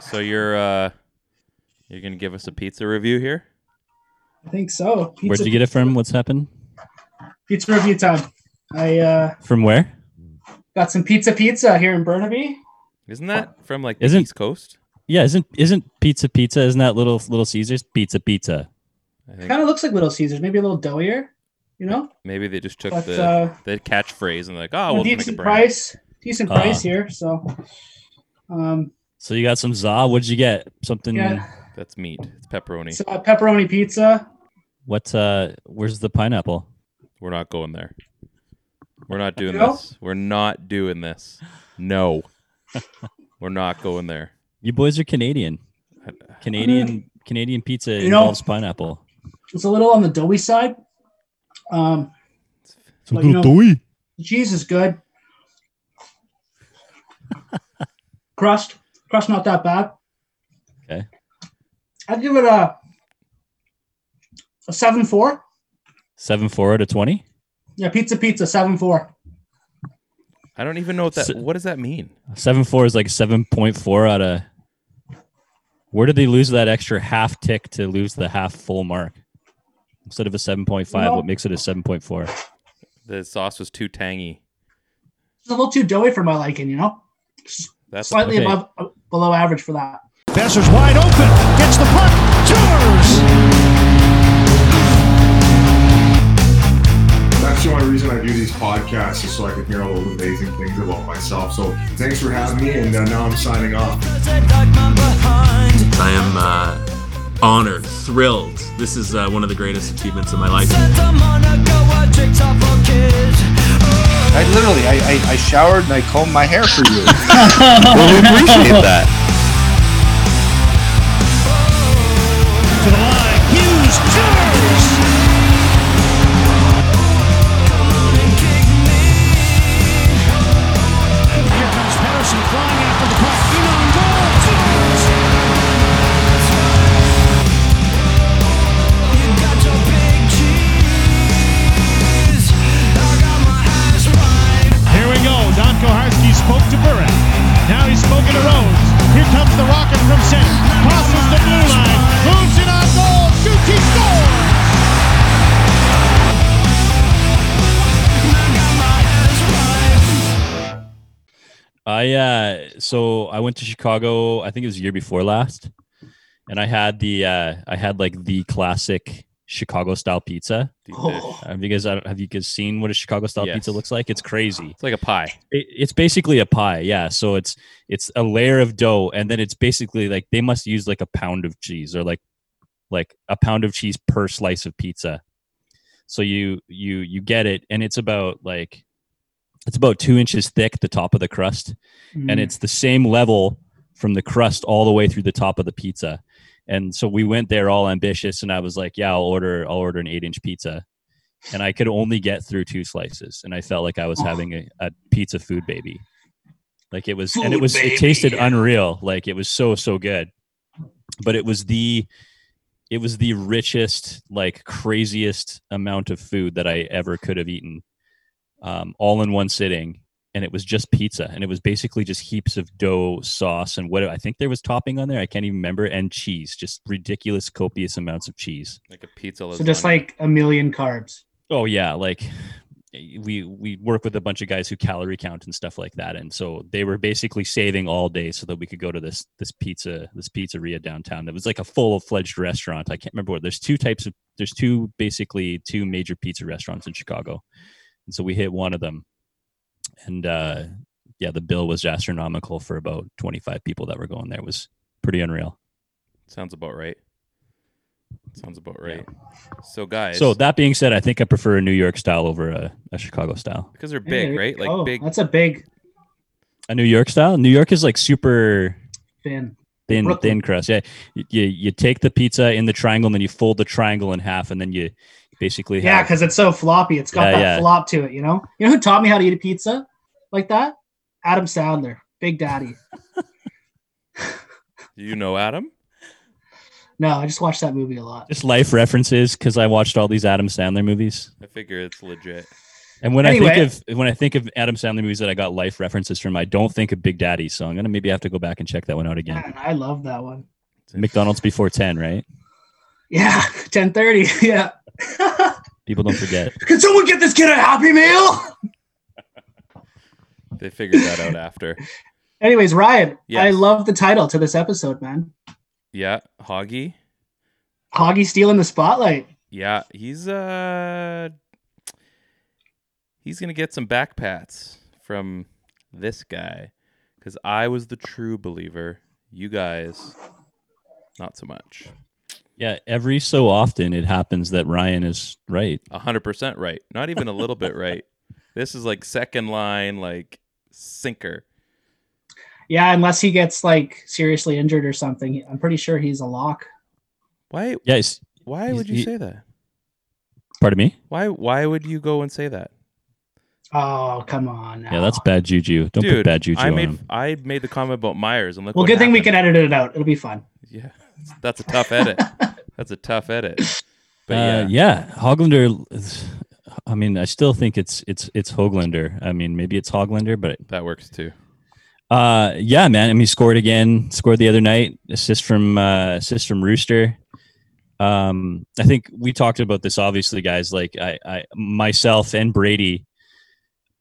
So you're uh you're gonna give us a pizza review here? I think so. Pizza, Where'd you get it from? What's happened? Pizza review time. I uh, From where? got some pizza pizza here in Burnaby. Isn't that from like the Isn't- East Coast? Yeah, isn't isn't pizza pizza? Isn't that little little Caesars pizza pizza? I think Kind of looks like Little Caesars, maybe a little doughier, you know. maybe they just took But the uh, the catchphrase and like, oh, a we'll make a decent brand. price, decent Ah. price here. So, um, So you got some za. What'd you get? Something. yeah, That's meat. It's pepperoni. so, uh, pepperoni pizza. What? Uh, where's the pineapple? We're not going there. We're not doing No? this. We're not doing this. No. We're not going there. You boys are Canadian. Canadian Canadian pizza You know- involves pineapple. It's a little on the doughy side. Um, Some Well, you know- doughy. cheese is good. crust, crust, not that bad. Okay. I'd give it a a seven four. Seven four out of twenty. Yeah, pizza pizza seven four. I don't even know what that So- what does that mean? Seven four is like seven point four out of. Where did they lose that extra half tick to lose the half full mark? Instead of a seven point five, Well- what makes it a seven point four? The sauce was too tangy. It's a little too doughy for my liking, you know. That's Slightly okay. above below average for that. Boeser's wide open. Gets the puck. Tours. That's the only reason I do these podcasts is so I can hear all those amazing things about myself. So thanks for having me, and uh, now I'm signing off. I am uh, honored, thrilled. This is uh, one of the greatest achievements of my life. I literally, I, I, I showered and I combed my hair for you. well, we appreciate that. So I went to Chicago, I think it was the year before last. And I had the uh I had like the classic Chicago style pizza. Oh. Have you guys have you guys seen what a Chicago style Yes. pizza looks like? It's crazy. It's like a pie. It, it's basically a pie, yeah. So it's it's a layer of dough and then it's basically like they must use like a pound of cheese or like like a pound of cheese per slice of pizza. So you you you get it and it's about like it's about two inches thick, the top of the crust Mm. and it's the same level from the crust all the way through the top of the pizza. And so we went there all ambitious, and I was like, "Yeah, I'll order, I'll order an eight-inch pizza." And I could only get through two slices, and I felt like I was having a, a pizza food baby. Like it was, and it was, baby. it tasted unreal. Like it was so so good, but it was the, it was the richest, like craziest amount of food that I ever could have eaten, um, all in one sitting and it was just pizza and it was basically just heaps of dough sauce and what i think there was topping on there i can't even remember and cheese just ridiculous copious amounts of cheese Like a pizza. so just like a million carbs. oh yeah like we we work with a bunch of guys who calorie count and stuff like that and so they were basically saving all day so that we could go to this this pizza this pizzeria downtown that was like a full-fledged restaurant i can't remember what there's two types of there's two basically two major pizza restaurants in chicago and so we hit one of them and uh yeah the bill was astronomical for about 25 people that were going there it was pretty unreal sounds about right. Sounds about right. So guys, so that being said i think i prefer a new york style over a, a chicago style because they're big, there right? Like go. big. That's a big a new york style new york is like super fin. thin Brooklyn. thin crust. Yeah, you, you you take the pizza in the triangle and then you fold the triangle in half and then you basically Yeah, because it's so floppy. It's got Yeah, that yeah. flop to it. You know. You know who taught me how to eat a pizza like that? Adam Sandler, Big Daddy. You know Adam? No, I just watched that movie a lot. just life references because I watched all these Adam Sandler movies. I figure it's legit. And when I think of when I think of Adam Sandler movies that I got life references from, I don't think of Big Daddy. So I'm gonna maybe have to go back and check that one out again. Man, I love that one. McDonald's before ten, right? Yeah, ten thirty. Yeah. People don't forget. Can someone get this kid a Happy Meal? They figured that out after. Anyways, Ryan, I love the title to this episode, man. Yeah, Hoggy. Hoggy stealing the spotlight. Yeah, he's uh he's gonna get some backpats from this guy because I was the true believer. You guys, not so much. Yeah, every so often it happens that Ryan is right. A hundred percent right. Not even a little bit right. This is like second line, like sinker. Yeah, unless he gets like seriously injured or something, I'm pretty sure he's a lock. Why? Yes. Why would you he- say that? Pardon me. Why? Why would you go and say that? Oh, come on. Yeah, that's bad juju. Don't put bad juju I on made him. I made the comment about Myers and look. Well, what good thing we can edit it out. It'll be fun. Yeah, that's a tough edit. That's a tough edit. But uh, yeah, yeah, Hoglander. I mean, I still think it's it's it's Hoglander. I mean, maybe it's Hoglander, but that works too. uh, yeah, man. I mean, he scored again. Scored the other night. Assist from uh, assist from Rooster. Um, I think we talked about this. Obviously, guys, like I, I myself and Brady.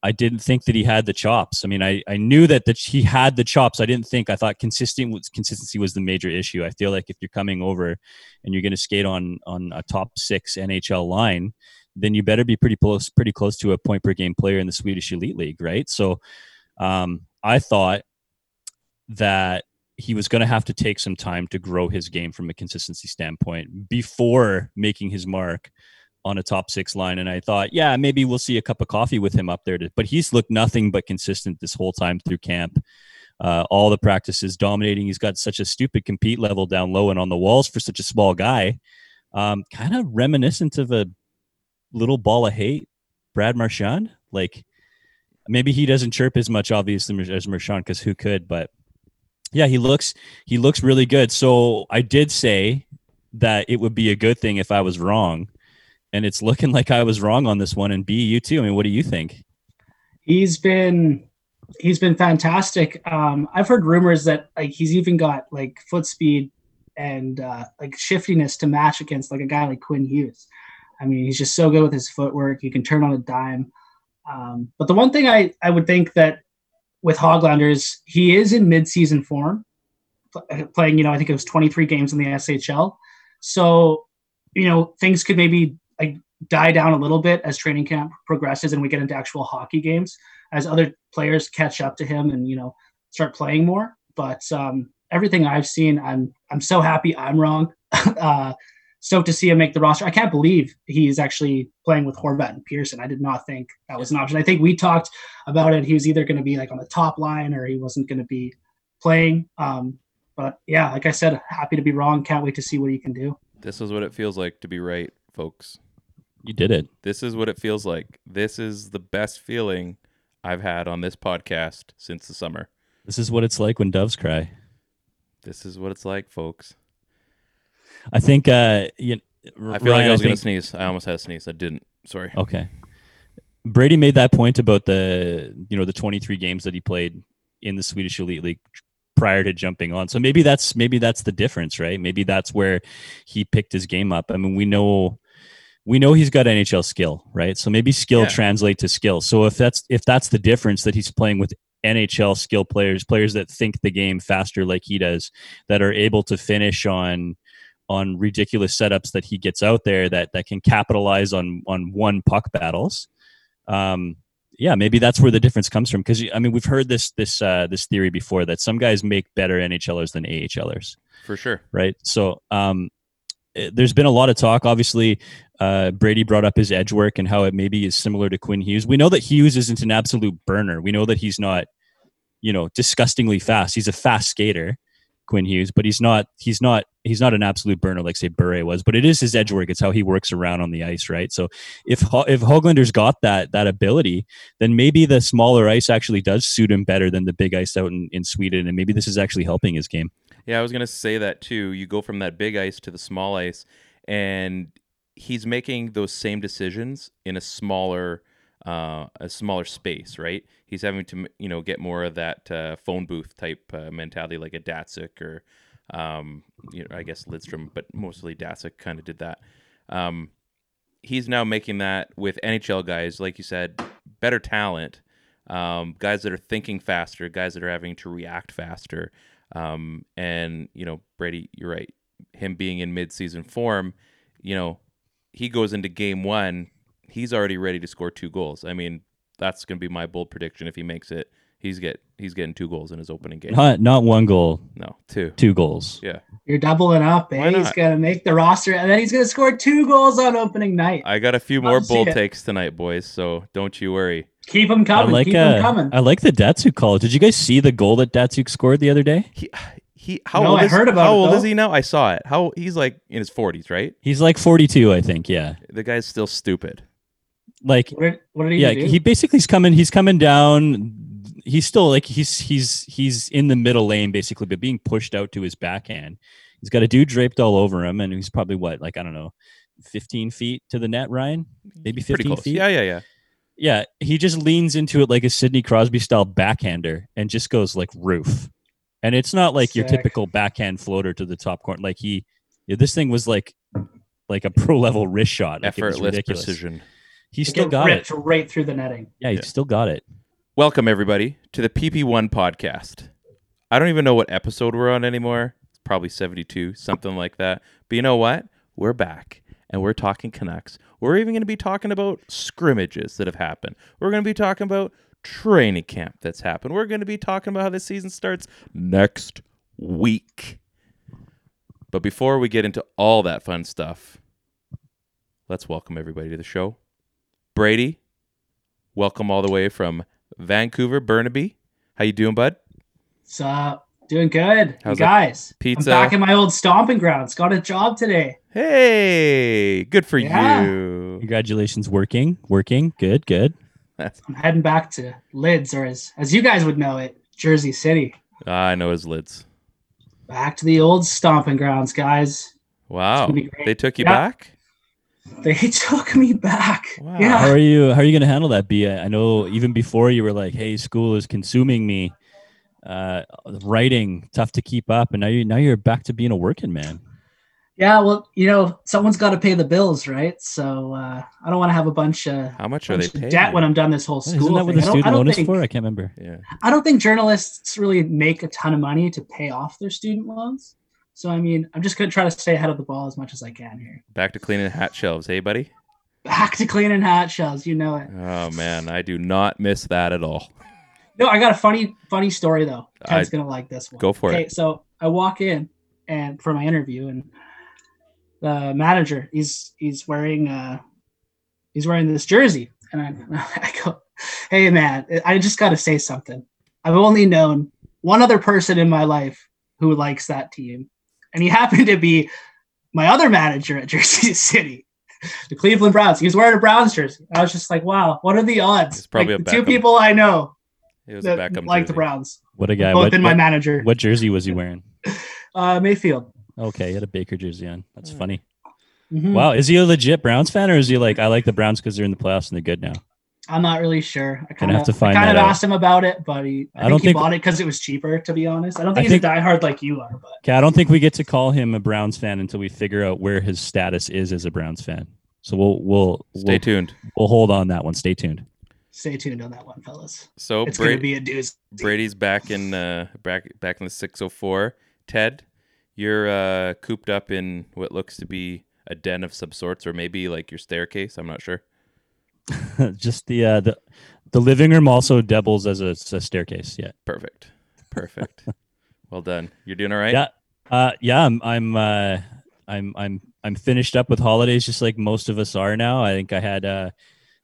I didn't think that he had the chops. I mean, I, I knew that that he had the chops. I didn't think. I thought consistent consistency was the major issue. I feel like if you're coming over and you're going to skate on on a top six NHL line, then you better be pretty close pretty close to a point per game player in the Swedish Elite League, right? So, um, I thought that he was going to have to take some time to grow his game from a consistency standpoint before making his mark on a top six line. And I thought, yeah, maybe we'll see a cup of coffee with him up there. But he's looked nothing but consistent this whole time through camp. Uh, all the practices dominating. He's got such a stupid compete level down low and on the walls for such a small guy. Um, kind of reminiscent of a little ball of hate, Brad Marchand. Like maybe he doesn't chirp as much, obviously, as Marchand, because who could? But yeah, he looks he looks really good. So I did say that it would be a good thing if I was wrong, and it's looking like I was wrong on this one. And B, you too. I mean, what do you think? He's been he's been fantastic. Um, I've heard rumors that like he's even got like foot speed and uh, like shiftiness to match against like a guy like Quinn Hughes. I mean, he's just so good with his footwork. He can turn on a dime. Um, but the one thing I, I would think that with Hoglanders, he is in mid-season form, playing. You know, I think it was 23 games in the SHL. So, you know, things could maybe die down a little bit as training camp progresses and we get into actual hockey games as other players catch up to him and you know start playing more. But um, everything I've seen, I'm I'm so happy I'm wrong. uh, stoked to see him make the roster. I can't believe he's actually playing with Horvat and Pearson. I did not think that was an option. I think we talked about it. He was either going to be like on the top line or he wasn't going to be playing. Um, but yeah, like I said, happy to be wrong. Can't wait to see what he can do. This is what it feels like to be right, folks. You did it. This is what it feels like. This is the best feeling I've had on this podcast since the summer. This is what it's like when doves cry. This is what it's like, folks. I think. Uh, you, I feel like I was going think- to sneeze. I almost had a sneeze. I didn't. Sorry. Okay. Brady made that point about the you know the 23 games that he played in the Swedish Elite League prior to jumping on. So maybe that's maybe that's the difference, right? Maybe that's where he picked his game up. I mean, we know we know he's got NHL skill, right? So maybe skill Yeah. translate to skill. So if that's if that's the difference that he's playing with NHL skill players, players that think the game faster like he does, that are able to finish on on ridiculous setups that he gets out there that that can capitalize on on one puck battles. Um, yeah, maybe that's where the difference comes from. Because I mean, we've heard this this uh, this theory before that some guys make better NHLers than AHLers, For sure. right? So um, eh, there's been a lot of talk. Obviously, uh, Brady brought up his edge work and how it maybe is similar to Quinn Hughes. We know that Hughes isn't an absolute burner. We know that he's not, you know, disgustingly fast. He's a fast skater. Quinn Hughes, but he's not he's not he's not an absolute burner like say Bure was. But it is his edge work. It's how he works around on the ice, right? So if Ho- if Hoglander's got that that ability, then maybe the smaller ice actually does suit him better than the big ice out in, in Sweden, and maybe this is actually helping his game. Yeah, I was gonna say that too. You go from that big ice to the small ice, and he's making those same decisions in a smaller, uh, a smaller space, right? He's having to, you know, get more of that uh, phone booth type uh, mentality, like a Datsyuk or, um, you know, I guess Lidstrom, but mostly Datsyuk kind of did that. Um, he's now making that with NHL guys, like you said, better talent, um, guys that are thinking faster, guys that are having to react faster. Um, and you know, Brady, you're right. Him being in mid-season form, you know, he goes into game one, he's already ready to score two goals. I mean, that's going to be my bold prediction. If he makes it, he's get he's getting two goals in his opening game. Not not one goal, No, two. two goals. Yeah, You're doubling up, Why eh? He's gonna make the roster, and then he's gonna score two goals on opening night. I got a few more bold it. takes tonight, boys. So don't you worry. Keep him I coming. like Keep uh, him coming. I like the Datsyuk call. Did you guys see the goal that Datsyuk scored the other day? He he. How No, old I is heard about How it, old is he now? I saw it. How he's like in his forties, right? He's like 42, I think. Yeah, The guy's still stupid. like what, did, what did he yeah, do? he basically is coming. He's coming down. He's still like he's he's he's in the middle lane basically, but being pushed out to his backhand. He's got a dude draped all over him, and he's probably what like I don't know, 15 feet to the net. Ryan, maybe 15 feet. Yeah, yeah, yeah. Yeah, he just leans into it like a Sidney Crosby style backhander and just goes like roof. And it's not like your typical backhand floater to the top corner. Like he, this thing was like like a pro level wrist shot. Like it was Effortless ridiculous. precision. He still it got ripped it. right through the netting. Yeah, he Yeah. still got it. Welcome everybody to the PP1 podcast. I don't even know what episode we're on anymore. It's probably 72, something like that. But you know what? We're back and we're talking Canucks. We're even going to be talking about scrimmages that have happened. We're going to be talking about training camp that's happened. We're going to be talking about how the season starts next week. But before we get into all that fun stuff, let's welcome everybody to the show. Brady, welcome all the way from Vancouver, Burnaby. How you doing, bud? So doing good, How's you that guys. pizza? I'm back in my old stomping grounds. Got a job today. Hey, good for Yeah. you. Congratulations, working, working. Good, good. That's, I'm heading back to Lids, or as as you guys would know it, Jersey City. I know his lids. Back to the old stomping grounds, guys. Wow, gonna be great. they took you Yeah. back. They took me back. Wow. How are you? How are you going to handle that? B? I know even before you were like, "Hey, school is consuming me." Uh, writing tough to keep up, and now you now you're back to being a working man. Yeah, well, you know, someone's got to pay the bills, right? So uh, I don't want to have a bunch of, How much are they paying? debt when I'm done this whole school Isn't that what thing. the I don't, student don't loan is think, for? I can't remember. yeah, I don't think journalists really make a ton of money to pay off their student loans. So I mean, I'm just gonna try to stay ahead of the ball as much as I can here. back to cleaning hat shelves. Hey, buddy. Back to cleaning hat shelves, you know it. Oh man, I do not miss that at all. No, I got a funny, funny story though. Ted's I- gonna like this one. Go for okay, it. so I walk in and for my interview, and the manager he's he's wearing uh he's wearing this jersey, and I, I go, "Hey man, I just got to say something. I've only known one other person in my life who likes that team, and he happened to be my other manager at Jersey City." The Cleveland Browns. He was wearing a Browns jersey. I was just like, "Wow, what are the odds?" It's probably like, two people I know It was a that Beckham like the. Browns. What a guy! Both What, in my what, manager. what jersey was he wearing? Uh, Mayfield. Okay, he had a Baker jersey on. That's funny. Mhm. Wow, is he a legit Browns fan, or is he like I like the Browns because they're in the playoffs and they're good now? I'm not really sure. I kind of kind of asked him about it, but he, I, I think don't he think- bought it because it was cheaper. To be honest, I don't I think he's think- a diehard like you are. But Okay, I don't think we get to call him a Browns fan until we figure out where his status is as a Browns fan. So we'll we'll Stay we'll, tuned. we'll hold on that one. Stay tuned. stay tuned on that one, fellas. So It's going to be a doozy. Brady's back in uh, back back in the 604. Ted, you're uh, cooped up in what looks to be a den of some sorts, or maybe like your staircase. I'm not sure. Just the uh, the the living room also doubles as a, a staircase. Yeah, Perfect. Perfect. well done. You're doing all right. yeah, uh, yeah. I'm I'm uh, I'm I'm I'm finished up with holidays, just like most of us are now. I think I had uh,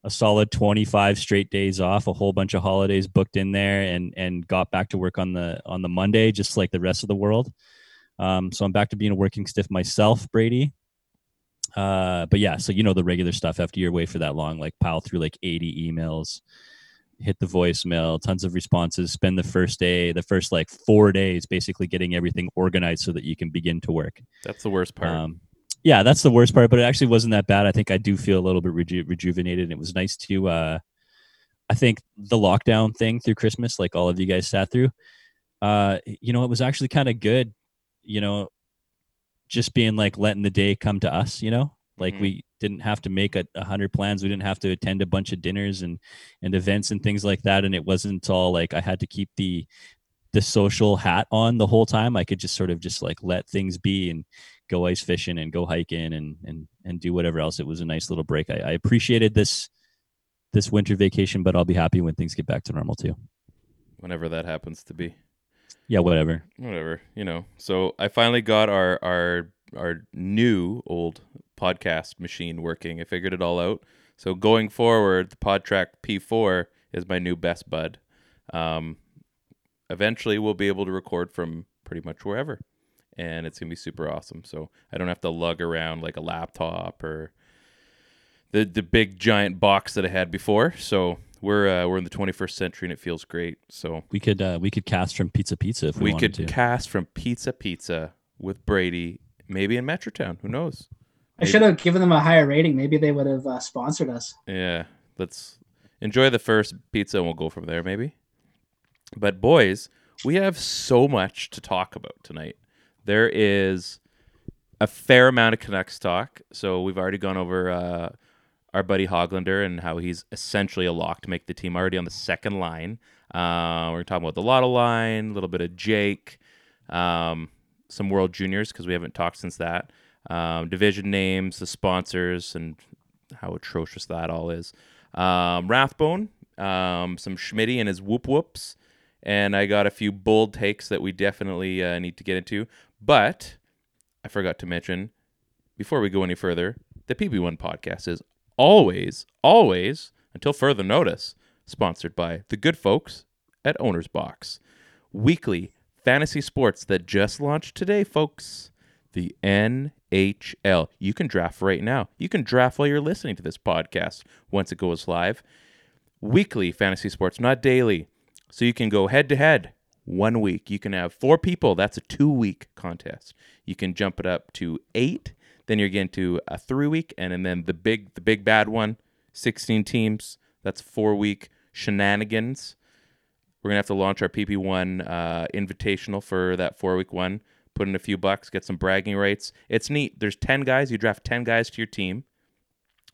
a solid 25 straight days off, a whole bunch of holidays booked in there, and and got back to work on the on the Monday, just like the rest of the world. Um, so I'm back to being a working stiff myself, Brady. Uh, but yeah, so you know the regular stuff after you're away for that long, like pile through like 80 emails, hit the voicemail, tons of responses, spend the first day, the first like four days basically getting everything organized so that you can begin to work. That's the worst part. Um, yeah, that's the worst part, but it actually wasn't that bad. I think I do feel a little bit reju- rejuvenated. and It was nice to, uh, I think the lockdown thing through Christmas, like all of you guys sat through, uh, you know, it was actually kind of good, you know, just being like letting the day come to us, you know, like Mhm. we didn't have to make a, a hundred plans. We didn't have to attend a bunch of dinners and, and events and things like that. And it wasn't all like I had to keep the, the social hat on the whole time. I could just sort of just like let things be and go ice fishing and go hiking and and and do whatever else. It was a nice little break. I, I appreciated this this winter vacation, but I'll be happy when things get back to normal too. Whenever that happens to be. Yeah, whatever. whatever you know. So i finally got our our our new old podcast machine working. I figured it all out. So going forward the PodTrak P4 is my new best bud. Um eventually we'll be able to record from pretty much wherever and it's gonna be super awesome. So i don't have to lug around like a laptop or the the big giant box that i had before. So we're uh, we're in the 21st century and it feels great so We could uh, we could cast from Pizza Pizza if we, we wanted could to. cast from Pizza Pizza with Brady, maybe in Metrotown. Who knows? I should have given them a higher rating. Maybe they would have uh, sponsored us. Yeah, let's enjoy the first pizza and we'll go from there, maybe. But boys, we have so much to talk about tonight. There is a fair amount of Canucks talk. So we've already gone over uh, our buddy Hoglander and how he's essentially a lock to make the team already on the second line. Uh, we're talking about the Lotto line, a little bit of Jake, um, some World Juniors because we haven't talked since that. Um, division names, the sponsors, and how atrocious that all is. Um, Rathbone, um, some Schmitty and his whoop whoops, and I got a few bold takes that we definitely uh, need to get into. But I forgot to mention before we go any further, the PP1 podcast is always, always, until further notice, sponsored by the good folks at Owner's Box. Weekly fantasy sports that just launched today, folks. The NHL. You can draft right now. You can draft while you're listening to this podcast once it goes live. Weekly fantasy sports, not daily. So you can go head to head one week. You can have four people. That's a two week contest. You can jump it up to eight. Then you're getting to a three week, and, and then the big the big bad one, 16 teams. That's four week shenanigans. We're gonna have to launch our PP1 uh, invitational for that four week one. Put in a few bucks, get some bragging rights. It's neat. There's 10 guys. You draft 10 guys to your team.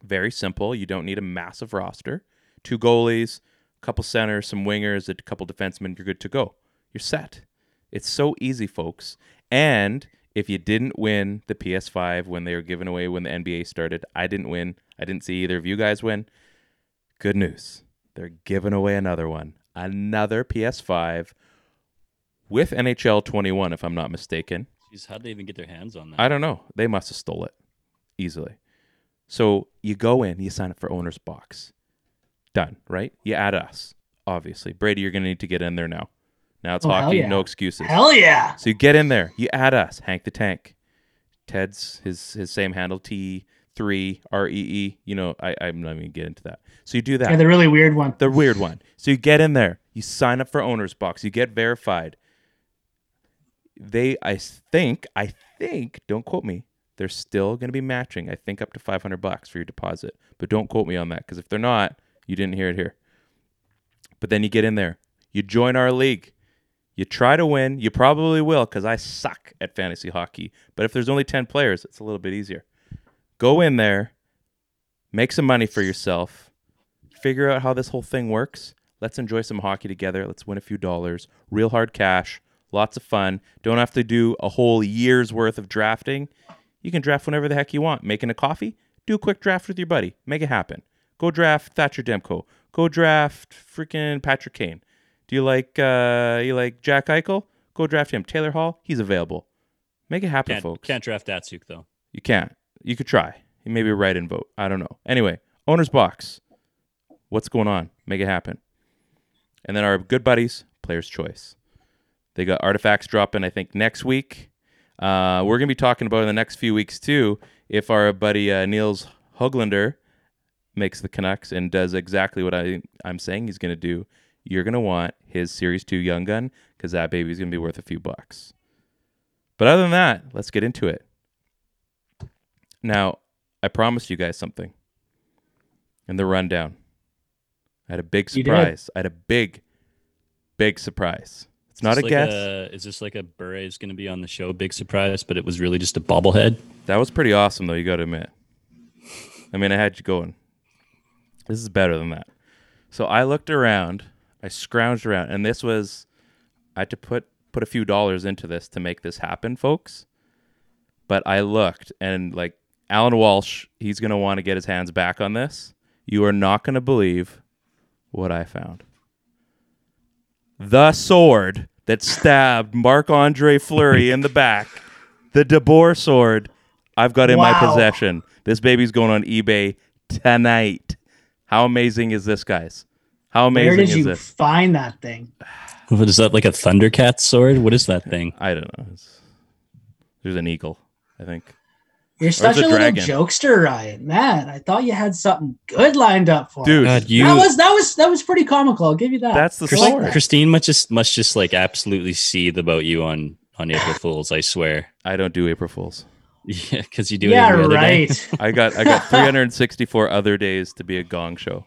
Very simple. You don't need a massive roster. Two goalies, a couple centers, some wingers, a couple defensemen. You're good to go. You're set. It's so easy, folks. And if you didn't win the PS5 when they were given away when the NBA started, I didn't win. I didn't see either of you guys win. Good news. They're giving away another one. Another PS5 with NHL 21, if I'm not mistaken. Jeez, how'd they even get their hands on that? I don't know. They must have stole it easily. So you go in, you sign up for owner's box. Done, right? You add us, obviously. Brady, you're going to need to get in there now. Now it's Oh, hockey, yeah. no excuses. Hell yeah! So you get in there, you add us, Hank the Tank. Ted's his his same handle, T three R E E. You know, I I'm not even gonna get into that. So you do that. Yeah, the really weird one. The weird one. So you get in there, you sign up for owner's box, you get verified. They, I think, I think, don't quote me. They're still going to be matching. I think up to five hundred bucks for your deposit, but don't quote me on that because if they're not, you didn't hear it here. But then you get in there, you join our league, you try to win. You probably will because I suck at fantasy hockey. But if there's only ten players, it's a little bit easier. Go in there, make some money for yourself, figure out how this whole thing works. Let's enjoy some hockey together. Let's win a few dollars. Real hard cash. Lots of fun. Don't have to do a whole year's worth of drafting. You can draft whenever the heck you want. Making a coffee? Do a quick draft with your buddy. Make it happen. Go draft Thatcher Demko. Go draft freaking Patrick Kane. Do you like uh you like Jack Eichel? Go draft him. Taylor Hall, he's available. Make it happen, can't, folks. can't draft Datsyuk though. You can't. You could try. You maybe write and vote. I don't know. Anyway, owner's box. What's going on? Make it happen. And then our good buddies, Players Choice. They got artifacts dropping, I think, next week. Uh, we're going to be talking about in the next few weeks, too, if our buddy uh, Nils Hoglander makes the Canucks and does exactly what I, I'm saying he's going to do. You're going to want his Series 2 Young Gun because that baby's going to be worth a few bucks. But other than that, let's get into it. Now, I promised you guys something in the rundown. I had a big surprise. I had a big, big surprise. It's not a this guess. a- is this like a Bure is going to be on the show? Big surprise, but it was really just a bobblehead. That was pretty awesome, though. You got to admit. I mean, I had you going. This is better than that. So I looked around, I scrounged around, and this was. I had to put put a few dollars into this to make this happen, folks. But I looked, and like Allan Walsh, he's gonna want to get his hands back on this. You are not gonna believe what I found. The sword that stabbed Marc Andre Fleury in the back, the DeBoer sword, I've got in my possession. This baby's going on eBay tonight. How amazing is this, guys? How amazing Where did is you this? find that thing? What is that? Like a Thundercat sword? What is that thing? I don't know. It's- there's an eagle, I think. You're such a a little jokester, Ryan. Man, I thought you had something good lined up for Dude. God, you. that was that was that was pretty comical. I'll give you that. that's the Chris- sword. Christine must just must just like absolutely seethe about you on on April Fools. I swear. I don't do April Fools. Yeah, because you do it yeah, every other day. right. I got I got 364 other days to be a gong show.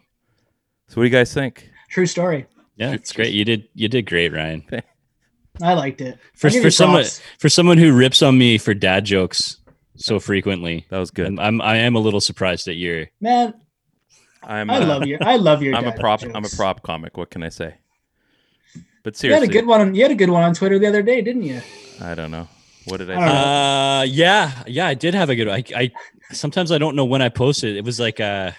So what do you guys think? True story. Yeah, it's great. You did you did great, Ryan. I liked it. For for someone for someone who rips on me for dad jokes so frequently, That was good. I'm, I'm I am a little surprised at your. man, I'm I uh, love your I love your. I'm a prop jokes. I'm a prop comic. What can I say? But seriously, You had a good one. On, you had a good one on Twitter the other day, didn't you? I don't know. What did I I don't say? know. Uh, yeah, yeah, I did have a good. I, I sometimes I don't know when I posted. It was like a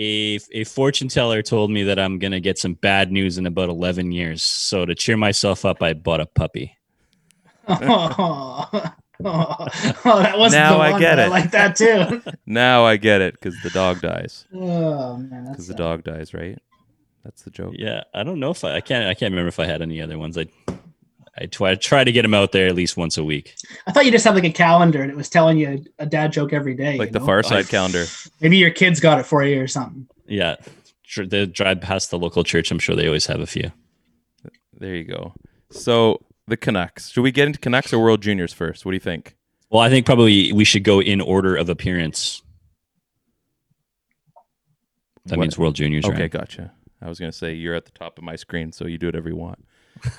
a a fortune teller told me that I'm gonna get some bad news in about 11 years. So to cheer myself up, I bought a puppy. Oh, oh, that wasn't Now the I one, get but I it. like that too. Now I get it because the dog dies. oh man, Because that's the dog dies, right? That's the joke. Yeah, I don't know if I, I can't I can't remember if I had any other ones. I I try try to get them out there at least once a week. I thought you just had like a calendar and it was telling you a, a dad joke every day. Like you the know? Far Side calendar. Maybe your kids got it for you or something. Yeah, sure. The drive past the local church. I'm sure they always have a few. There you go. So the Canucks. Should we get into Canucks or World Juniors first? What do you think? Well, I think probably we should go in order of appearance. That What- means World Juniors, Okay, right? gotcha. I was gonna say you're at the top of my screen, so you do whatever you want.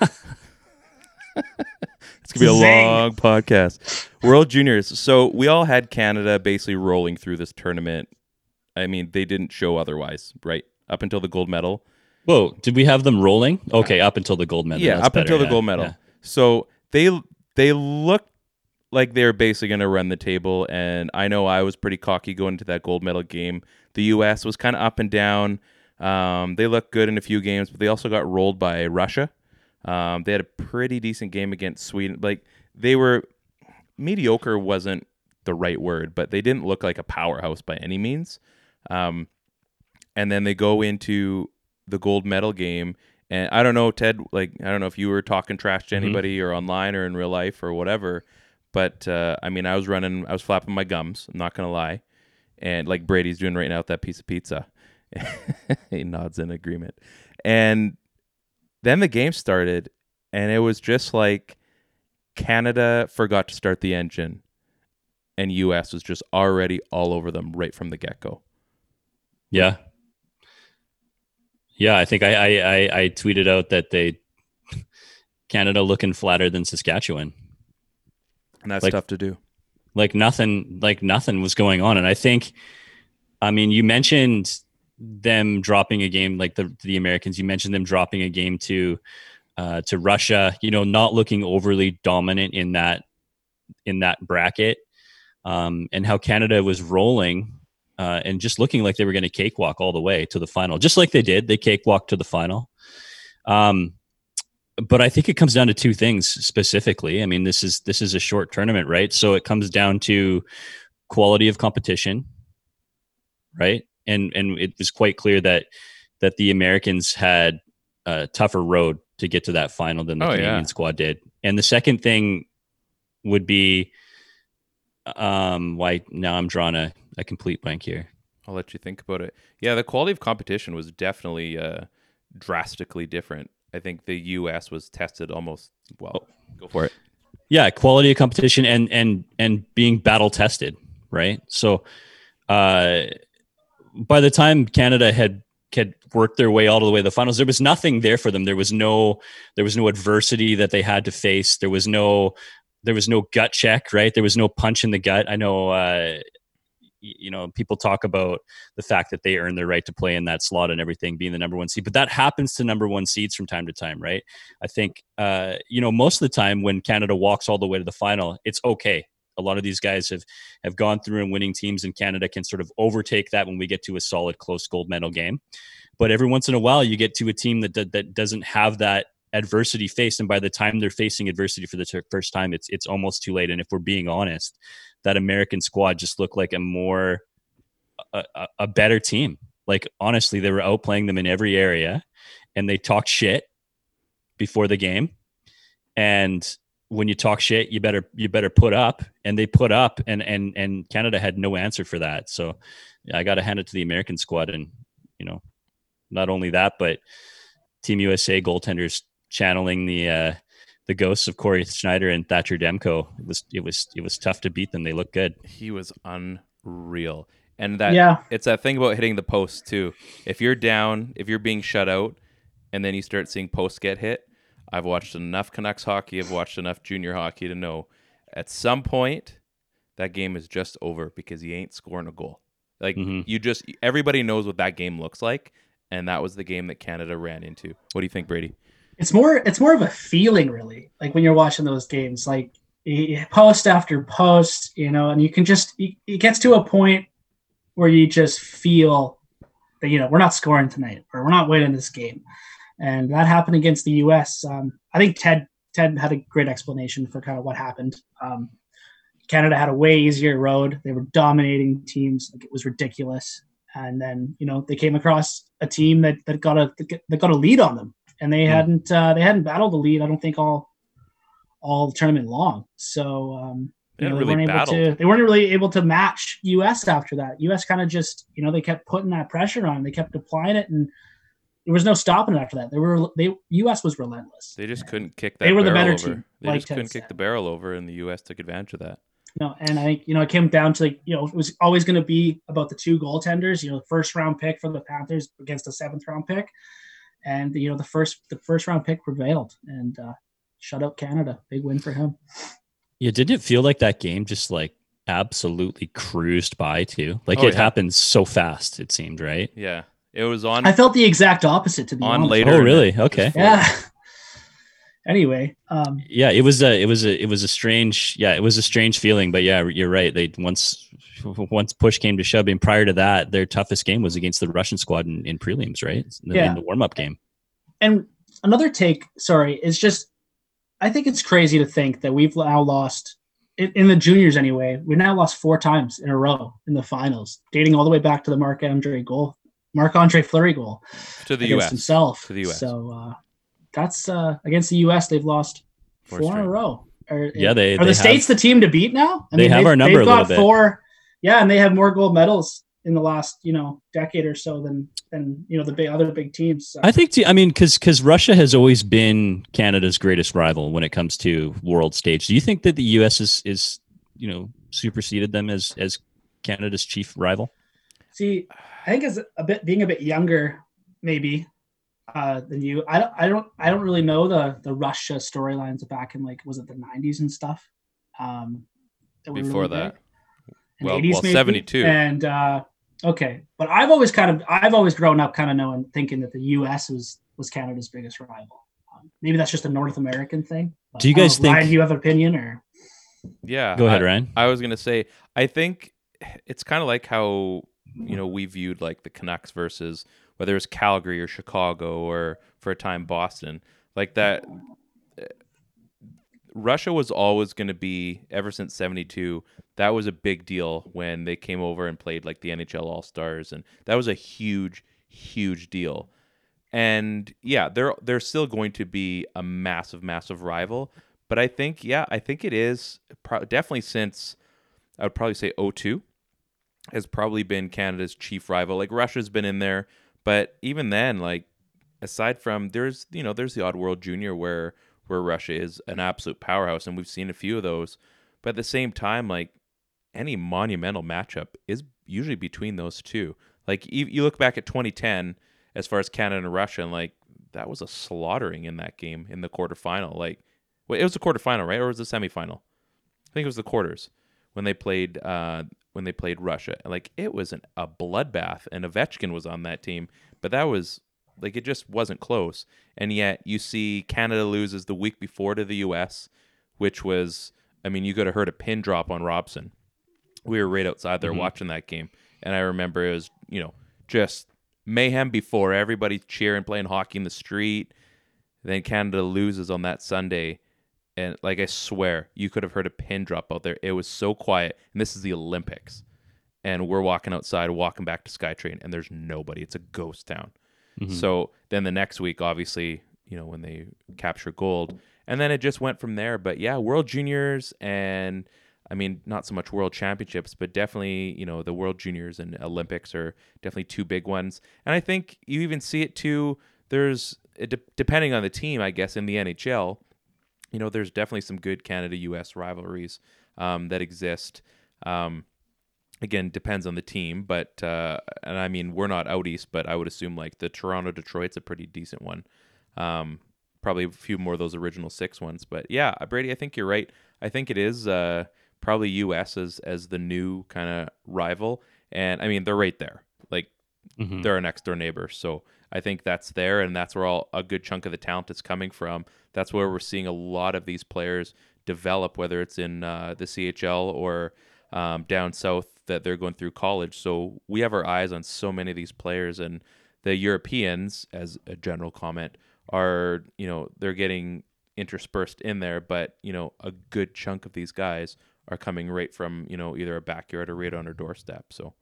it's gonna be a Zing. long podcast. World Juniors. So we all had Canada basically rolling through this tournament. I mean, they didn't show otherwise, right? Up until the gold medal. Whoa, did we have them rolling? Okay, up until the gold medal. yeah, That's up better, until the yeah, gold medal. yeah. So they they looked like they were basically going to run the table, and I know I was pretty cocky going into that gold medal game. The U.S. was kind of up and down. Um, they looked good in a few games, but they also got rolled by Russia. Um, they had a pretty decent game against Sweden. Like they were mediocre wasn't the right word, but they didn't look like a powerhouse by any means. Um, and then they go into the gold medal game, and I don't know, Ted. Like I don't know if you were talking trash to Mhm. anybody or online or in real life or whatever. But uh, I mean, I was running, I was flapping my gums. I'm not gonna lie, and like Brady's doing right now with that piece of pizza. he nods in agreement, and then the game started, and it was just like Canada forgot to start the engine, and U.S. was just already all over them right from the get go. Yeah. Yeah, I think I, I, I, I tweeted out that they Canada looking flatter than Saskatchewan. And that's Like- tough to do. Like nothing like nothing was going on. And I think I mean you mentioned them dropping a game like the the Americans, you mentioned them dropping a game to uh to Russia, you know, not looking overly dominant in that in that bracket. Um and how Canada was rolling uh, and just looking like they were going to cakewalk all the way to the final, just like they did. They cakewalked to the final. Um, but I think it comes down to two things specifically. I mean, this is this is a short tournament, right? So it comes down to quality of competition, right? And and it was quite clear that that the Americans had a tougher road to get to that final than the Oh, Canadian yeah. squad did. And the second thing would be, um, why now I'm drawing a, a complete blank here. I'll let you think about it. Yeah, the quality of competition was definitely uh, drastically different. I think the U.S. was tested almost. Well, go for it. yeah quality of competition and and and being battle tested right so uh by the time canada had had worked their way all the way to the finals there was nothing there for them. There was no there was no adversity that they had to face. There was no there was no gut check right? There was no punch in the gut. I know uh you know people talk about the fact that they earned their right to play in that slot and everything being the number one seed but that happens to number one seeds from time to time right? I think, uh, you know, most of the time when Canada walks all the way to the final, it's okay. A lot of these guys have have gone through and winning teams, in Canada can sort of overtake that when we get to a solid, close gold medal game. But every once in a while, you get to a team that that, that doesn't have that adversity faced, and by the time they're facing adversity for the ter- first time, it's it's almost too late. And if we're being honest, that American squad just looked like a more a, a, a better team. Like honestly, they were outplaying them in every area, and they talked shit before the game and when you talk shit you better you better put up. And they put up and and and canada had no answer for that. So yeah, i got to hand it to the american squad and you know not only that but team usa goaltenders channeling the uh the ghosts of cory schneider and thatcher demko. It was it was it was tough to beat them. They look good. He was unreal, and that Yeah. it's that thing about hitting the post too. If you're down, if you're being shut out, and then you start seeing posts get hit, I've watched enough Canucks hockey. I've watched enough junior hockey to know at some point that game is just over because he ain't scoring a goal. Like Mhm. you just everybody knows what that game looks like, and that was the game that Canada ran into. What do you think, Brady? it's more it's more of a feeling really like when you're watching those games like post after post you know and you can just it it gets to a point where you just feel that you know we're not scoring tonight or we're not winning this game and that happened against the us um, i think ted ted had a great explanation for kind of what happened um, canada had a way easier road they were dominating teams like it was ridiculous and then you know they came across a team that, that got a that got a lead on them and they Hmm. hadn't uh, they hadn't battled the lead. I don't think all all tournament long. So um, you know, they really weren't able to they weren't really able to match US after that. US kind of just you know they kept putting that pressure on. They kept applying it, and there was no stopping after that. They were they US was relentless. They just couldn't kick that. They were the barrel better over. team, They like just Ted couldn't kick the barrel over, and the U.S. took advantage of that. No, and I think you know it came down to like you know it was always going to be about the two goaltenders. You know, the first round pick for the Panthers against the seventh round pick, and you know the first the first round pick prevailed and uh, shut out Canada. Big win for him. yeah didn't it feel like that game just like absolutely cruised by too like Oh, it yeah. happened so fast it seemed right Yeah, it was on I felt the exact opposite to be on honest. later. Oh, really? Okay. Yeah. anyway, um, yeah it was a it was a it was a strange yeah it was a strange feeling but yeah you're right they once once push came to shove and prior to that their toughest game was against the russian squad in, in prelims right in the, Yeah. in the warm-up game and another take, sorry, is just I think it's crazy to think that we've now lost in, in the juniors anyway. we've now lost four times in a row in the finals, dating all the way back to the Marc Andre goal, Marc Andre Fleury goal to the against U.S. himself. To the US. So uh, that's uh, against the U.S. They've lost Four four, in a row. Are, Yeah, they- are they the states the team to beat now? They have they've- our number They've a little got bit. four. Yeah, and they have more gold medals in the last you know decade or so than than you know the big other big teams. So. i think t- i mean because because russia has always been canada's greatest rival when it comes to world stage do you think that the us is is you know superseded them as as canada's chief rival See, I think as a bit being a bit younger, maybe uh, than you. I don't, I don't, I don't really know the the Russia storylines back in like was it the '90s and stuff. Um, that Before really that. big. In the Well- 80s well, maybe. 72. And uh, okay, but I've always kind of, I've always grown up kind of knowing, thinking that the U.S. was was Canada's biggest rival. Um, maybe that's just a North American thing. Do you guys know. Ryan, think- do you have an opinion or? Yeah. go ahead I, ryan I was gonna say, I think it's kind of like how you know we viewed like the Canucks versus whether it's Calgary or Chicago or for a time Boston, like that. Uh, Russia was always going to be ever since 72 that was a big deal when they came over and played like the NHL All-Stars and that was a huge huge deal. And yeah, they're they're still going to be a massive massive rival, but I think yeah, I think it is pro- definitely since I would probably say 02 has probably been Canada's chief rival. Like Russia's been in there, but even then like aside from there's you know there's the odd World Junior where where Russia is an absolute powerhouse, and we've seen a few of those. But at the same time, like any monumental matchup is usually between those two. Like you, look back at 2010 as far as Canada and Russia, and like that was a slaughtering in that game in the quarterfinal. Like, it was the quarterfinal, right, or was it the semifinal? I think it was the quarters when they played uh, when they played Russia. Like it was an, a bloodbath, and Ovechkin was on that team, but that was like it just wasn't close. And yet you see Canada loses the week before to the U.S., which was, I mean, you could have heard a pin drop on Robson. We were right outside there Mhm. watching that game, and I remember it was, you know, just mayhem before everybody cheering, playing hockey in the street. Then Canada loses on that Sunday, and like I swear, you could have heard a pin drop out there. It was so quiet, and this is the Olympics, and we're walking outside, walking back to SkyTrain, and there's nobody. It's a ghost town. Mhm. So then the next week, obviously, you know, when they capture gold, and then it just went from there. But yeah, World Juniors and I mean, not so much World Championships, but definitely, you know, the World Juniors and Olympics are definitely two big ones. And I think you even see it too. There's it de- depending on the team, I guess, in the NHL, you know, there's definitely some good Canada-U.S. rivalries um, that exist. Um, again depends on the team but uh and i mean we're not out east but i would assume like the toronto detroit's a pretty decent one um probably a few more of those original six ones but yeah brady i think you're right i think it is uh probably us as as the new kind of rival and i mean they're right there like Mhm. they're our next door neighbor so i think that's there and that's where all a good chunk of the talent is coming from that's where we're seeing a lot of these players develop whether it's in uh, the chl or um, down south that they're going through college. So we have our eyes on so many of these players, and the Europeans, as a general comment, are you know they're getting interspersed in there, but you know a good chunk of these guys are coming right from you know either a backyard or right on our doorstep. So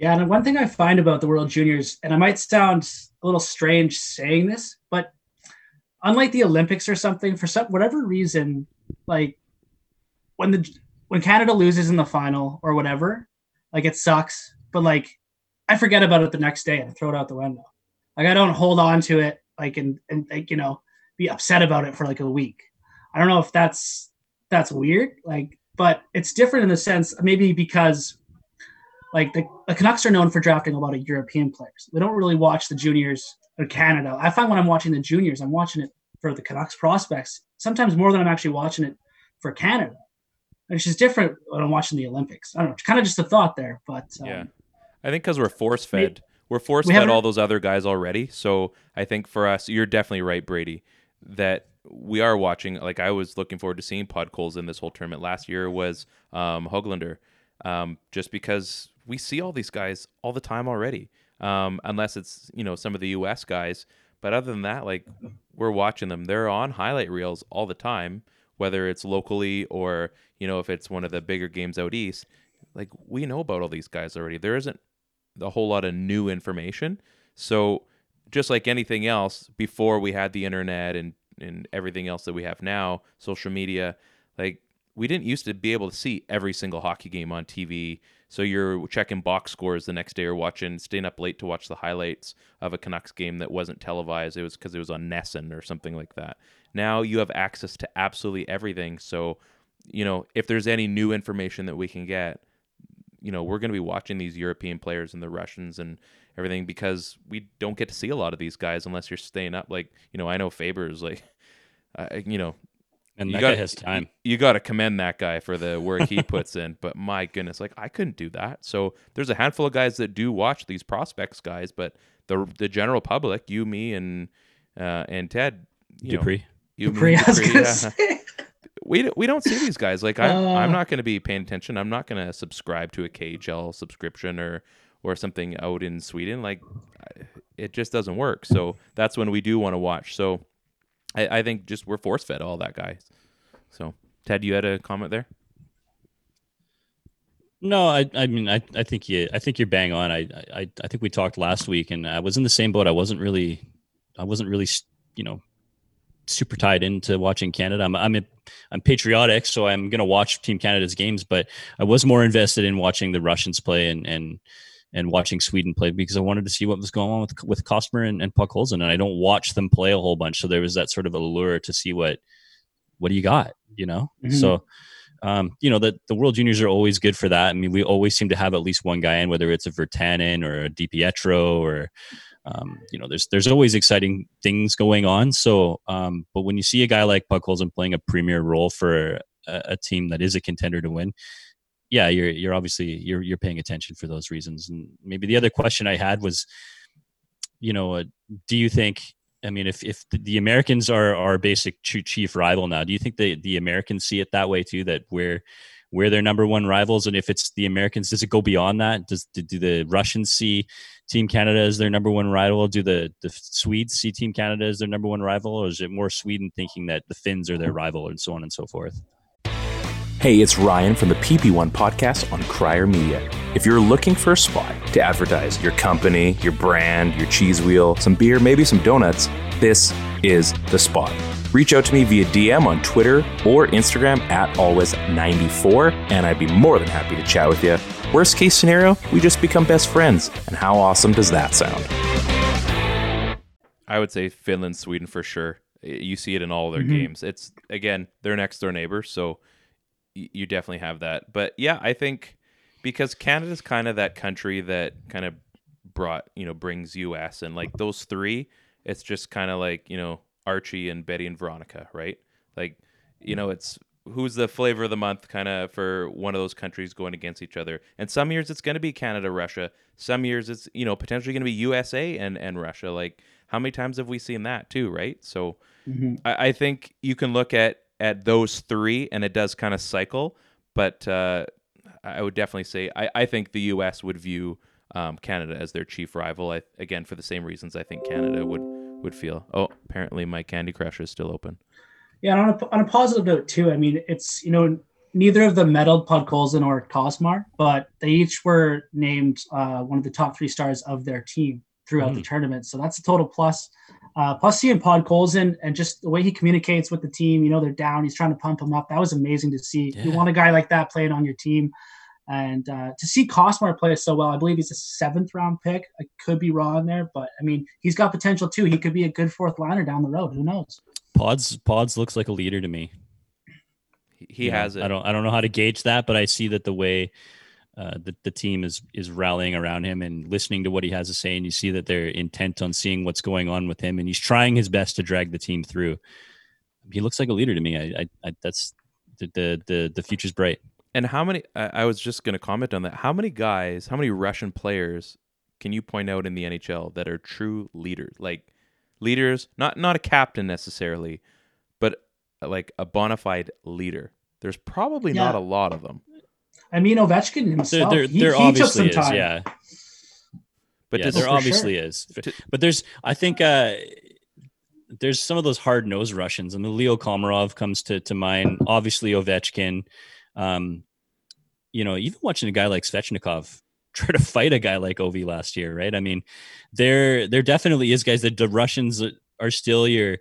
Yeah, and one thing I find about the World Juniors, and I might sound a little strange saying this, but unlike the Olympics or something, for some whatever reason, like when the when Canada loses in the final or whatever, like it sucks, but like I forget about it the next day and throw it out the window. Like I don't hold on to it, like and and like you know be upset about it for like a week. I don't know if that's that's weird, like, but it's different in the sense maybe because like the, the Canucks are known for drafting a lot of European players. We don't really watch the juniors in Canada. I find when I'm watching the juniors, I'm watching it for the Canucks prospects, sometimes more than I'm actually watching it for Canada. Which is different when I'm watching the Olympics. I don't know, It's kind of just a thought there, but um, yeah, I think because we're force fed, we're force we fed all those other guys already. So I think for us, you're definitely right, Brady, that we are watching. Like I was looking forward to seeing Podkolzin in this whole tournament. Last year was um, Hoglander, um, just because we see all these guys all the time already. Um, unless it's you know some of the U.S. guys, but other than that, like we're watching them. They're on highlight reels all the time, whether it's locally or you know if it's one of the bigger games out east. Like we know about all these guys already. There isn't a whole lot of new information. So just like anything else, before we had the internet and and everything else that we have now, social media, like we didn't used to be able to see every single hockey game on TV. So you're checking box scores the next day or watching, staying up late to watch the highlights of a Canucks game that wasn't televised. It was because it was on Nesson or something like that. Now you have access to absolutely everything. So, you know, if there's any new information that we can get, you know, we're going to be watching these European players and the Russians and everything because we don't get to see a lot of these guys unless you're staying up. Like, you know, I know Faber's like, uh, you know, And you that gotta- guy has time. You, got to commend that guy for the work he puts in. But my goodness, like I couldn't do that. So there's a handful of guys that do watch these prospects guys, but the the general public, you, me, and uh, and Ted, you know, Dupree. you, Dupree, I was Dupree, yeah. we don't- we don't see these guys. Like I'm Uh. I'm not going to be paying attention. I'm not going to subscribe to a KHL subscription or or something out in Sweden. Like it just doesn't work. So that's when we do want to watch. So I, I think just we're force fed all that guys. So Ted, you had a comment there. No, I, I mean, I, I think you, I think you're bang on. I, I, I think we talked last week, and I was in the same boat. I wasn't really, I wasn't really, you know, super tied into watching Canada. I'm, I'm, a, I'm patriotic, so I'm gonna watch Team Canada's games, but I was more invested in watching the Russians play and and and watching Sweden play because I wanted to see what was going on with with Costmar and, and Podkolzin, and I don't watch them play a whole bunch, so there was that sort of allure to see what what do you got, you know? Mm-hmm. So um, you know, the, the World Juniors are always good for that. I mean, we always seem to have at least one guy in, whether it's a Virtanen or a DiPietro or, um, you know, there's there's always exciting things going on. So, um, but when you see a guy like Podkolzin playing a premier role for a, a, team that is a contender to win, yeah, you're you're obviously you're you're paying attention for those reasons. And maybe the other question I had was, you know, uh, do you think I mean, if if the Americans are our basic chief rival now, do you think the the Americans see it that way too? That we're we're their number one rivals, and if it's the Americans, does it go beyond that? Does do, the Russians see Team Canada as their number one rival? Do the the Swedes see Team Canada as their number one rival, or is it more Sweden thinking that the Finns are their rival, and so on and so forth? Hey, it's Ryan from the PP1 podcast on Crier Media. If you're looking for a spot to advertise your company, your brand, your cheese wheel, some beer, maybe some donuts, this is the spot. Reach out to me via DM on Twitter or Instagram at always94, and I'd be more than happy to chat with you. Worst case scenario, we just become best friends. And how awesome does that sound? I would say Finland, Sweden for sure. You see it in all their mm-hmm. games. It's again, their next door neighbor, so you definitely have that. But yeah, I think because Canada's kind of that country that kind of brought, you know, brings US and like those three, it's just kind of like, you know, Archie and Betty and Veronica, right? Like, you know, it's who's the flavor of the month kind of for one of those countries going against each other. And some years it's going to be Canada, Russia. Some years it's, you know, potentially going to be USA and, and Russia. Like, how many times have we seen that too, right? So mm-hmm. I, I think you can look at at those three, and it does kind of cycle. But uh, I would definitely say I, I think the U.S. would view um, Canada as their chief rival. I, again, for the same reasons I think Canada would would feel. Oh, apparently my Candy Crush is still open. Yeah, on a, on a positive note too. I mean, it's you know neither of them medaled Podkolzin or Costmar, but they each were named uh, one of the top three stars of their team throughout mm. the tournament. So that's a total plus. Uh, plus seeing Podkolzin and just the way he communicates with the team, you know, they're down. He's trying to pump them up. That was amazing to see. Yeah. You want a guy like that playing on your team. And uh, to see Costmar play so well, I believe he's a seventh round pick. I could be wrong there, but I mean, he's got potential too. He could be a good fourth liner down the road. Who knows? Pods Pods looks like a leader to me. He, has it. I don't I don't know how to gauge that, but I see that the way uh, the, the team is is rallying around him and listening to what he has to say. And you see that they're intent on seeing what's going on with him. And he's trying his best to drag the team through. He looks like a leader to me. I, I, I that's the, the the the future's bright. And how many I, I was just going to comment on that. How many guys how many russian players can you point out in the nhl that are true leaders? Like leaders not not a captain necessarily but like a bona fide leader. There's probably yeah. not a lot of them I mean, Ovechkin himself, there, there, there he, obviously he is, time. yeah. But yeah, there obviously sure. is. But there's, I think, uh, there's some of those hard nosed Russians, and the Leo Komarov comes to to mind. Obviously, Ovechkin. Um, you know, even watching a guy like Svechnikov try to fight a guy like Ovi last year, right? I mean, there there definitely is guys that the Russians are still your,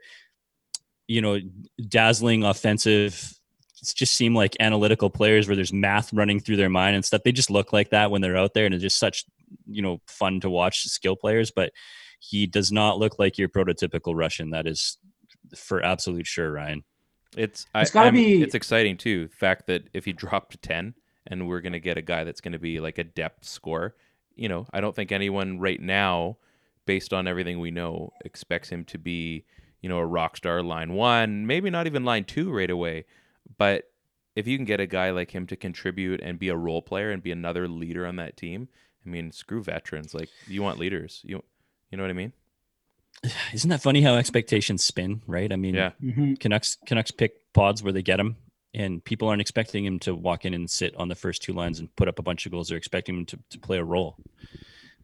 you know, dazzling offensive just seem like analytical players where there's math running through their mind and stuff. They just look like that when they're out there, and it's just such you know fun to watch skill players. But he does not look like your prototypical Russian. That is for absolute sure, Ryan. It's it's gotta be it's exciting too. The fact that if he dropped to ten and we're gonna get a guy that's gonna be like a depth score. You know, I don't think anyone right now, based on everything we know, expects him to be you know a rock star line one, maybe not even line two right away. But if you can get a guy like him to contribute and be a role player and be another leader on that team, I mean, screw veterans. Like you want leaders. You you know what I mean? Isn't that funny how expectations spin, right? I mean, yeah. Mm-hmm. Canucks Canucks pick pods where they get them, and people aren't expecting him to walk in and sit on the first two lines and put up a bunch of goals. They're expecting him to, to play a role.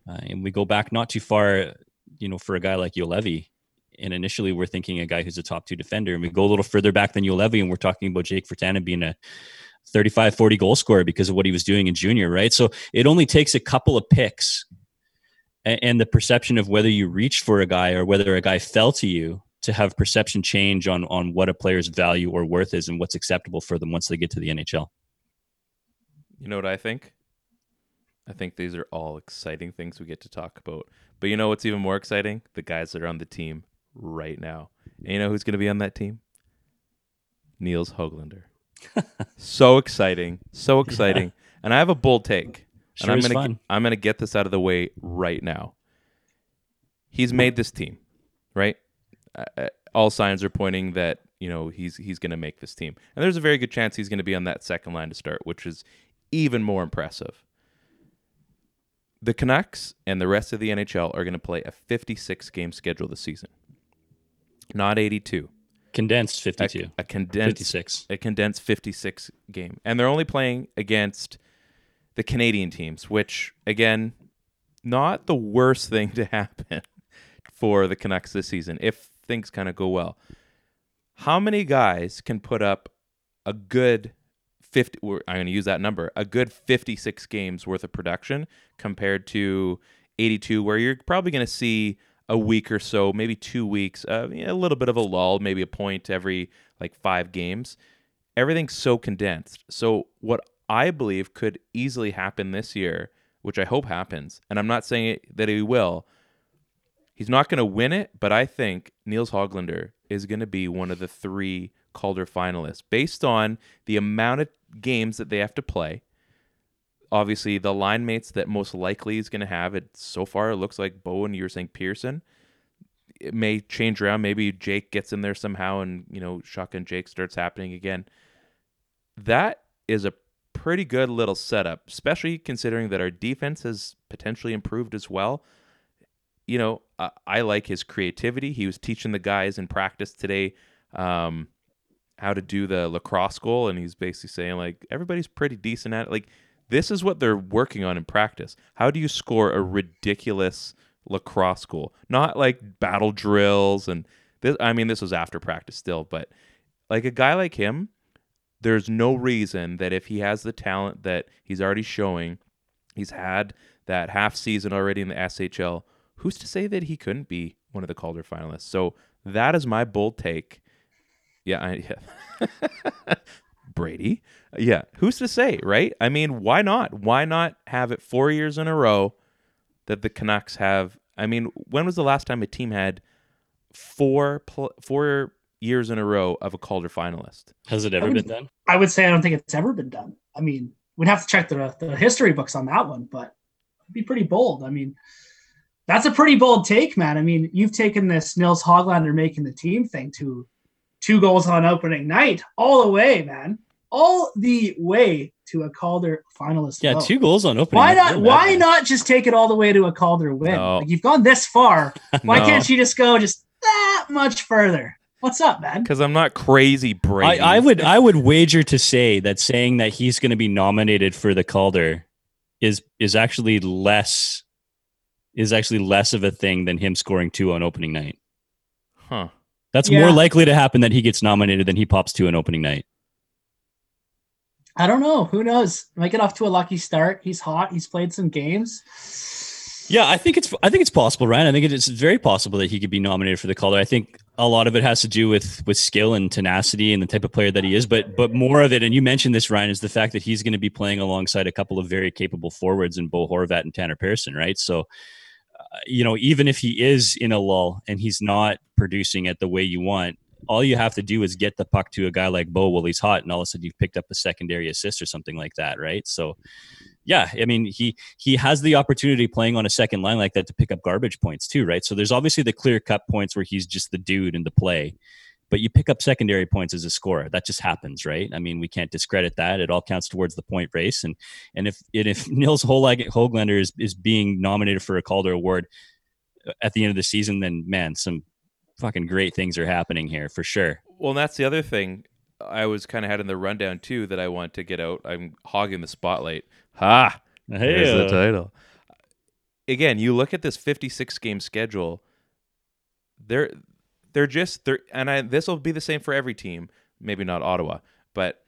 Uh, and we go back not too far, you know, for a guy like Juolevi, and initially we're thinking a guy who's a top two defender, and we go a little further back than Juolevi, and we're talking about Jake Virtanen being a 35, 40 goal scorer because of what he was doing in junior, right? So it only takes a couple of picks and, and the perception of whether you reached for a guy or whether a guy fell to you to have perception change on on what a player's value or worth is and what's acceptable for them once they get to the NHL. You know what I think? I think these are all exciting things we get to talk about. But you know what's even more exciting? The guys that are on the team right now. And you know who's going to be on that team? Nils Hoglander. so exciting, so exciting. Yeah. And I have a bold take. Sure and I'm gonna. I'm gonna get this out of the way right now. He's made this team, right? Uh, all signs are pointing that you know he's he's going to make this team, and there's a very good chance he's going to be on that second line to start, which is even more impressive. The Canucks and the rest of the NHL are going to play a 56 game schedule this season, not 82. Condensed 52. A, a condensed 56. A condensed 56 game, and they're only playing against the Canadian teams, which again, not the worst thing to happen for the Canucks this season if things kind of go well. How many guys can put up a good 50 I'm going to use that number, a good 56 games worth of production compared to 82 where you're probably going to see a week or so, maybe 2 weeks, uh, a little bit of a lull, maybe a point every like 5 games. Everything's so condensed. So what I believe could easily happen this year, which I hope happens, and I'm not saying that he will. He's not going to win it, but I think Nils Hoglander is going to be one of the three Calder finalists based on the amount of games that they have to play. Obviously, the line mates that most likely is going to have it so far, it looks like Bowen, you were saying Pearson. It may change around. Maybe Jake gets in there somehow and, you know, shotgun Jake starts happening again. That is a pretty good little setup, especially considering that our defense has potentially improved as well. You know, I, I like his creativity. He was teaching the guys in practice today um, how to do the lacrosse goal, and he's basically saying like everybody's pretty decent at it. Like this is what they're working on in practice. How do you score a ridiculous lacrosse goal? Not like battle drills and this. I mean, this was after practice still, but like a guy like him there's no reason that if he has the talent that he's already showing, he's had that half season already in the SHL, who's to say that he couldn't be one of the Calder finalists? So that is my bold take. Yeah, I, yeah. Brady. Yeah, who's to say, right? I mean, why not? Why not have it 4 years in a row that the Canucks have I mean, when was the last time a team had four pl- four years in a row of a Calder finalist. Has it ever would, been done? I would say I don't think it's ever been done. I mean, we'd have to check the, the history books on that one, but it'd be pretty bold. I mean, that's a pretty bold take, man. I mean, you've taken this Nils Hoglander making the team thing to two goals on opening night all the way, man. All the way to a Calder finalist. Yeah, vote. two goals on opening. Why night. not? Why not just take it all the way to a Calder win? No. Like you've gone this far. Why No. can't you just go just that much further? What's up, man? Because I'm not crazy, Brady. I, I would I would wager to say that saying that he's going to be nominated for the Calder is is actually less is actually less of a thing than him scoring two on opening night. Huh. That's Yeah. more likely to happen that he gets nominated than he pops to an opening night. I don't know. Who knows? Might get off to a lucky start. He's hot. He's played some games. Yeah, I think it's I think it's possible, Ryan. I think it's very possible that he could be nominated for the Calder. I think a lot of it has to do with with skill and tenacity and the type of player that he is, but but more of it, and you mentioned this, Ryan, is the fact that he's going to be playing alongside a couple of very capable forwards in Bo Horvat and Tanner Pearson, right? So, you know, even if he is in a lull and he's not producing it the way you want, all you have to do is get the puck to a guy like Bo while he's hot, and all of a sudden you've picked up a secondary assist or something like that, right? So yeah, I mean he he has the opportunity playing on a second line like that to pick up garbage points too, right? So there's obviously the clear cut points where he's just the dude in the play, but you pick up secondary points as a scorer. That just happens, right? I mean, we can't discredit that. It all counts towards the point race, and and if and if Nils Hoglander is is being nominated for a Calder Award uh, at the end of the season, then man, some fucking great things are happening here for sure. Well, and that's the other thing I was kind of had in the rundown too that I want to get out. I'm hogging the spotlight. Ha! Here's the title. Again, you look at this 56 game schedule. There, they're just they're and I this will be the same for every team. Maybe not Ottawa, but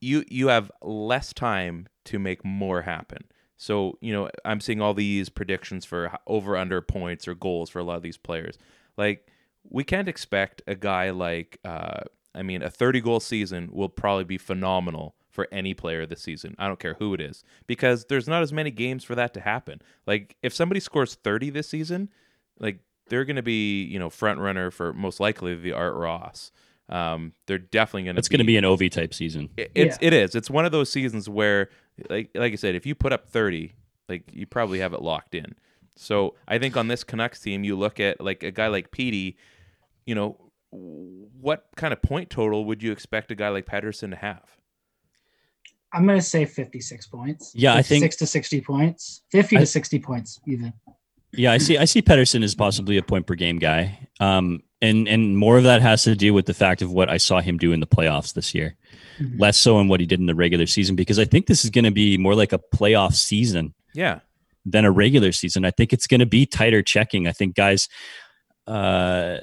you you have less time to make more happen. So you know I'm seeing all these predictions for over under points or goals for a lot of these players. Like we can't expect a guy like uh, I mean a 30 goal season will probably be phenomenal for any player this season. I don't care who it is because there's not as many games for that to happen. Like if somebody scores 30 this season, like they're going to be you know front runner for most likely the Art Ross. Um, they're definitely going to. It's going to be an OV type season. It, it's it is. It's one of those seasons where, like like I said, if you put up thirty, like you probably have it locked in. So I think on this Canucks team, you look at like a guy like Petey, you know, what kind of point total would you expect a guy like Pettersson to have? I'm going to say 56 points. Yeah, I think six to 60 points, 50 I, to 60 points, even. Yeah, I see. I see Pettersson as possibly a point per game guy. Um, and and more of that has to do with the fact of what I saw him do in the playoffs this year, mm-hmm. less so in what he did in the regular season. Because I think this is going to be more like a playoff season, yeah, than a regular season. I think it's going to be tighter checking. I think guys, uh,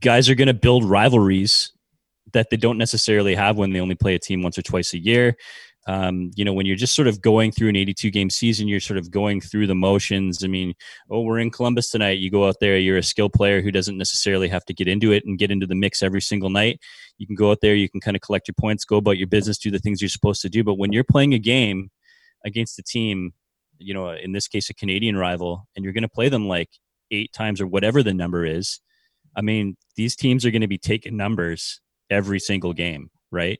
guys are going to build rivalries that they don't necessarily have when they only play a team once or twice a year um, you know, when you're just sort of going through an 82 game season, you're sort of going through the motions. I mean, oh, we're in Columbus tonight. You go out there, you're a skill player who doesn't necessarily have to get into it and get into the mix every single night. You can go out there, you can kind of collect your points, go about your business, do the things you're supposed to do. But when you're playing a game against a team, you know, in this case, a Canadian rival, and you're going to play them like eight times or whatever the number is, I mean, these teams are going to be taking numbers every single game, right?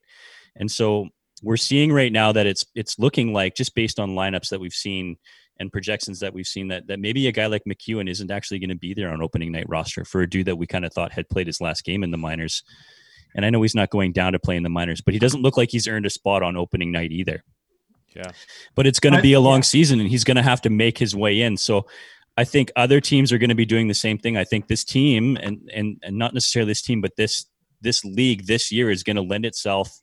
And so we're seeing right now that it's it's looking like just based on lineups that we've seen and projections that we've seen that that maybe a guy like MacEwen isn't actually going to be there on opening night roster for a dude that we kind of thought had played his last game in the minors. And I know he's not going down to play in the minors, but he doesn't look like he's earned a spot on opening night either. Yeah. But it's going to be a long yeah. season and he's going to have to make his way in. So I think other teams are going to be doing the same thing. I think this team and and and not necessarily this team, but this this league this year is going to lend itself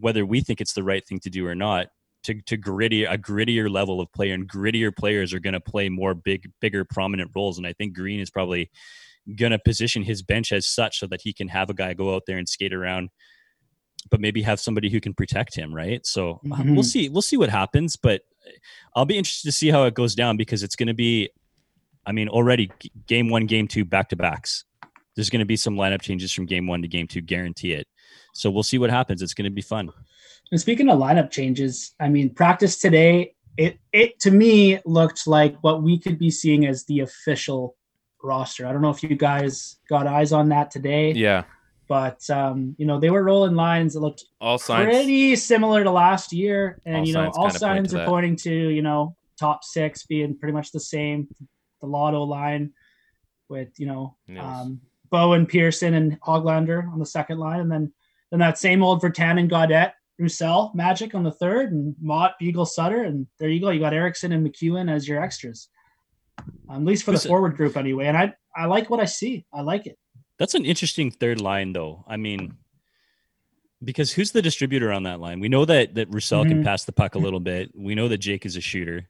whether we think it's the right thing to do or not to, to gritty a grittier level of player and grittier players are going to play more big bigger prominent roles. And i think green is probably going to position his bench as such so that he can have a guy go out there and skate around but maybe have somebody who can protect him right? So uh, mm-hmm. we'll see we'll see what happens but i'll be interested to see how it goes down because it's going to be i mean already game one game two back to backs. There's going to be some lineup changes from game one to game two guarantee it so we'll see what happens. It's going to be fun. And speaking of lineup changes, I mean, practice today, it it to me looked like what we could be seeing as the official roster. I don't know if you guys got eyes on that today. Yeah. But um, you know, they were rolling lines that looked all signs pretty similar to last year. And you know, all signs are pointing to, you know, top six being pretty much the same. The lotto line with, you know, yes. um, Bowen, Pearson, and Hoglander on the second line, and then then that same old Virtanen, Gaudette, Roussel, Magic on the third, and Motte, Beagle, Sutter, and there you go. You got Eriksson and MacEwen as your extras, um, at least for the forward group anyway. And I I like what I see. I like it. That's an interesting third line, though. I mean, because who's the distributor on that line? We know that that Roussel mm-hmm. can pass the puck a little bit. We know that Jake is a shooter.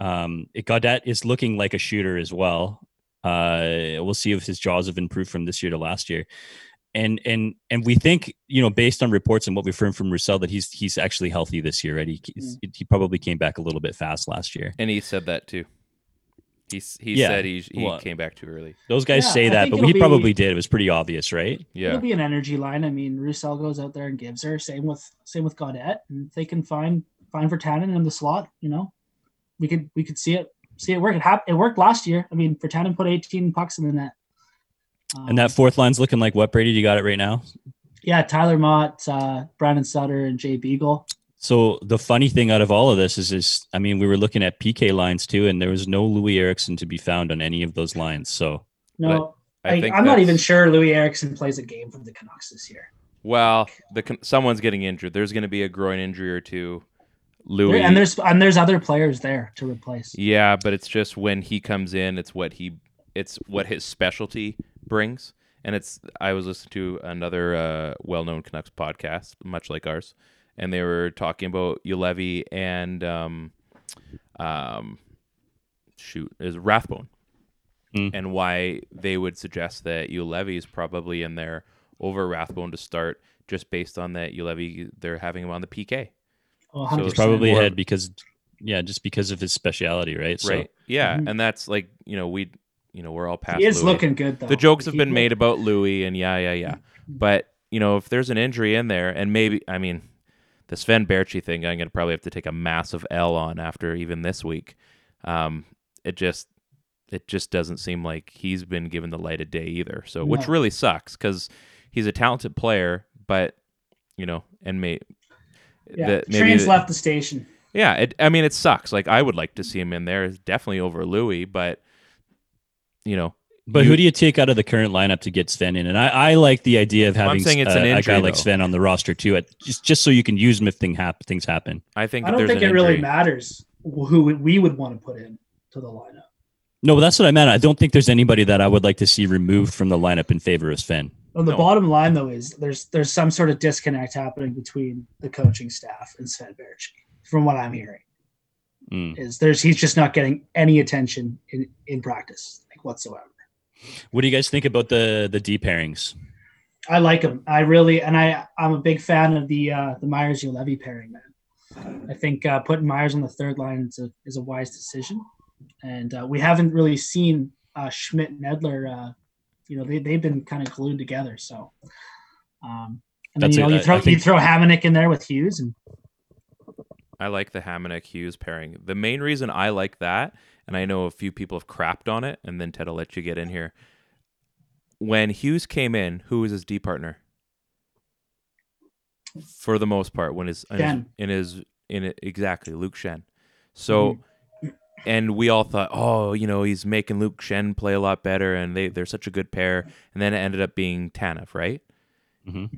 Um, Gaudette is looking like a shooter as well. Uh, we'll see if his jaws have improved from this year to last year and and and we think you know based on reports and what we've heard from Roussel that he's he's actually healthy this year. Right, he mm. he probably came back a little bit fast last year, and he said that too. He he yeah. said he he well, came back too early. Those guys yeah, say I that, but he be, probably did. It was pretty obvious, right? Yeah, it'll be an energy line. I mean, Roussel goes out there and gives her. Same with same with Gaudette, and they can find find Virtanen in the slot. You know, we could we could see it see it work. It happened. It worked last year. I mean, for Virtanen put 18 pucks in the net. Um, and that fourth line's looking like what, Brady? You got it right now? Yeah, Tyler Motte, uh, Brandon Sutter, and Jay Beagle. So the funny thing out of all of this is, is I mean, we were looking at PK lines too, and there was no Loui Eriksson to be found on any of those lines. So no, I, am not even sure Loui Eriksson plays a game for the Canucks this year. Well, the someone's getting injured. There's going to be a groin injury or two. Loui and there's and there's other players there to replace. Yeah, but it's just when he comes in, it's what he it's what his specialty brings. And it's I was listening to another uh, well-known Canucks podcast, much like ours, and they were talking about Juolevi and um, um, shoot is Rathbone, Mm. and why they would suggest that Juolevi is probably in there over Rathbone to start, just based on that Juolevi they're having him on the PK. Oh, So He's probably more- ahead because, yeah, just because of his speciality, right? So, right? Yeah, Mhm. and that's like you know we you know we're all past. he is Loui. looking good though. The jokes have been made about Loui and yeah, yeah, yeah. But you know if there's an injury in there, and maybe I mean the Sven Baertschi thing, I'm gonna probably have to take a massive L on after even this week. Um, it just it just doesn't seem like he's been given the light of day either. So which really sucks because he's a talented player, but you know, and may Yeah, that maybe trains the- left the station. yeah, it, I mean, it sucks. Like, I would like to see him in there, definitely over Loui, but you know, But You- who do you take out of the current lineup to get Sven in? And I, I like the idea of Well, I'm having saying it's uh, an a injury, guy like though. Sven on the roster too, at, just just so you can use him if thing hap- things happen. I think I don't think an it really matters who we would want to put in to the lineup. No, but that's what I meant. I don't think there's anybody that I would like to see removed from the lineup in favor of Sven. Well, the No. bottom line though is there's there's some sort of disconnect happening between the coaching staff and Sven Baertschi, from what I'm hearing. Mm. Is there's he's just not getting any attention in in practice like whatsoever. What do you guys think about the the D pairings? I like him. I really and I I'm a big fan of the uh the Myers Juolevi pairing, man. I think uh, putting Myers on the third line is a is a wise decision, and uh, we haven't really seen uh, Schmidt and Edler. Uh, you know, they they've been kind of glued together. So, um, and then you know you throw think- you throw Hamonic in there with Hughes, and I like the Hamonic Hughes pairing. The main reason I like that, and I know a few people have crapped on it, and then Ted will let you get in here. When Hughes came in, who was his D partner? For the most part, when his in his, in his in it exactly Luke Schenn. So, and we all thought, oh, you know, he's making Luke Schenn play a lot better, and they they're such a good pair. And then it ended up being Tanev, right? Mhm.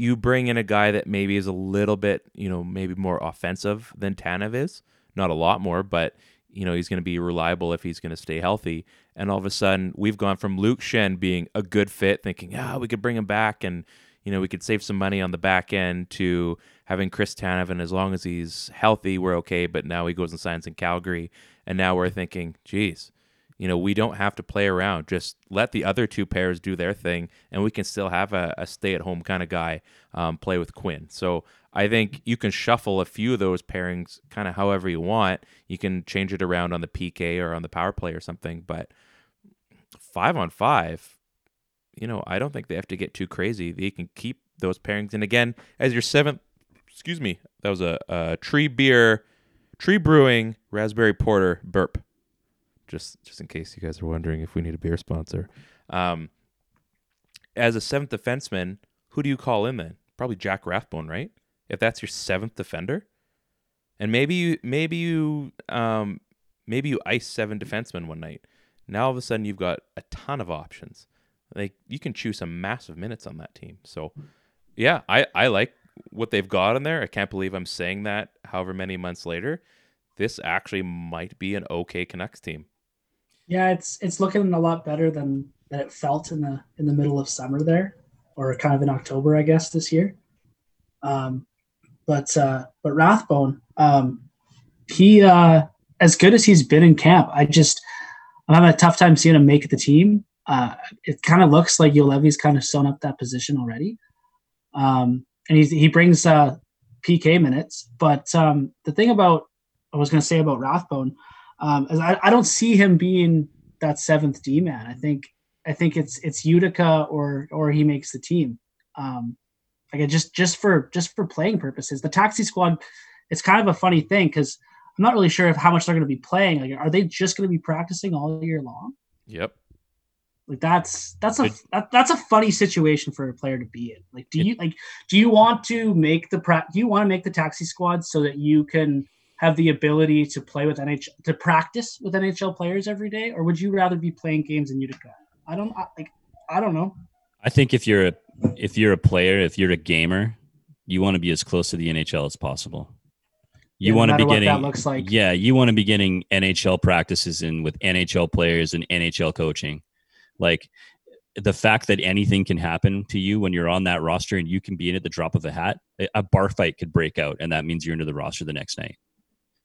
You bring in a guy that maybe is a little bit, you know, maybe more offensive than Tanev is. Not a lot more, but you know, he's going to be reliable if he's going to stay healthy. And all of a sudden, we've gone from Luke Schenn being a good fit, thinking, yeah, we could bring him back and, you know, we could save some money on the back end to having Chris Tanev. And as long as he's healthy, we're okay. But now he goes and signs in Calgary. And now we're thinking, geez, you know, we don't have to play around. Just let the other two pairs do their thing, and we can still have a, a stay-at-home kind of guy um, play with Quinn. So I think you can shuffle a few of those pairings kind of however you want. You can change it around on the PK or on the power play or something. But five on five, you know, I don't think they have to get too crazy. They can keep those pairings. And again, as your seventh, excuse me, that was a, a tree beer, tree brewing raspberry porter burp just just in case you guys are wondering if we need a beer sponsor. Um, as a seventh defenseman, who do you call in then? Probably Jack Rathbone, right? If that's your seventh defender, and maybe you maybe you um, maybe you ice seven defensemen one night. Now all of a sudden you've got a ton of options. Like you can choose some massive minutes on that team. So yeah, I I like what they've got in there. I can't believe I'm saying that. However many months later, this actually might be an okay Canucks team. Yeah, it's it's looking a lot better than than it felt in the in the middle of summer there, or kind of in October, I guess this year. Um, but uh, but Rathbone, um, he uh, as good as he's been in camp, I just I'm having a tough time seeing him make the team. Uh, it kind of looks like Juolevi's kind of sewn up that position already, um, and he he brings uh, PK minutes. But um, the thing about I was going to say about Rathbone um, is I, I don't see him being that seventh D man. I think I think it's it's Utica or or he makes the team. Um, like just just for just for playing purposes, the taxi squad. It's kind of a funny thing because I'm not really sure of how much they're going to be playing. Like, are they just going to be practicing all year long? Yep. Like that's that's a that, that's a funny situation for a player to be in. Like, do you like do you want to make the pra- do you want to make the taxi squad so that you can have the ability to play with NHL to practice with NHL players every day, or would you rather be playing games in Utica? I don't I, like. I don't know. I think if you're a if you're a player, if you're a gamer, you want to be as close to the NHL as possible. You Yeah, no want to be getting that looks like. yeah, you want to be getting NHL practices in with NHL players and NHL coaching. Like the fact that anything can happen to you when you're on that roster and you can be in at the drop of a hat, a- a bar fight could break out, and that means you're into the roster the next night.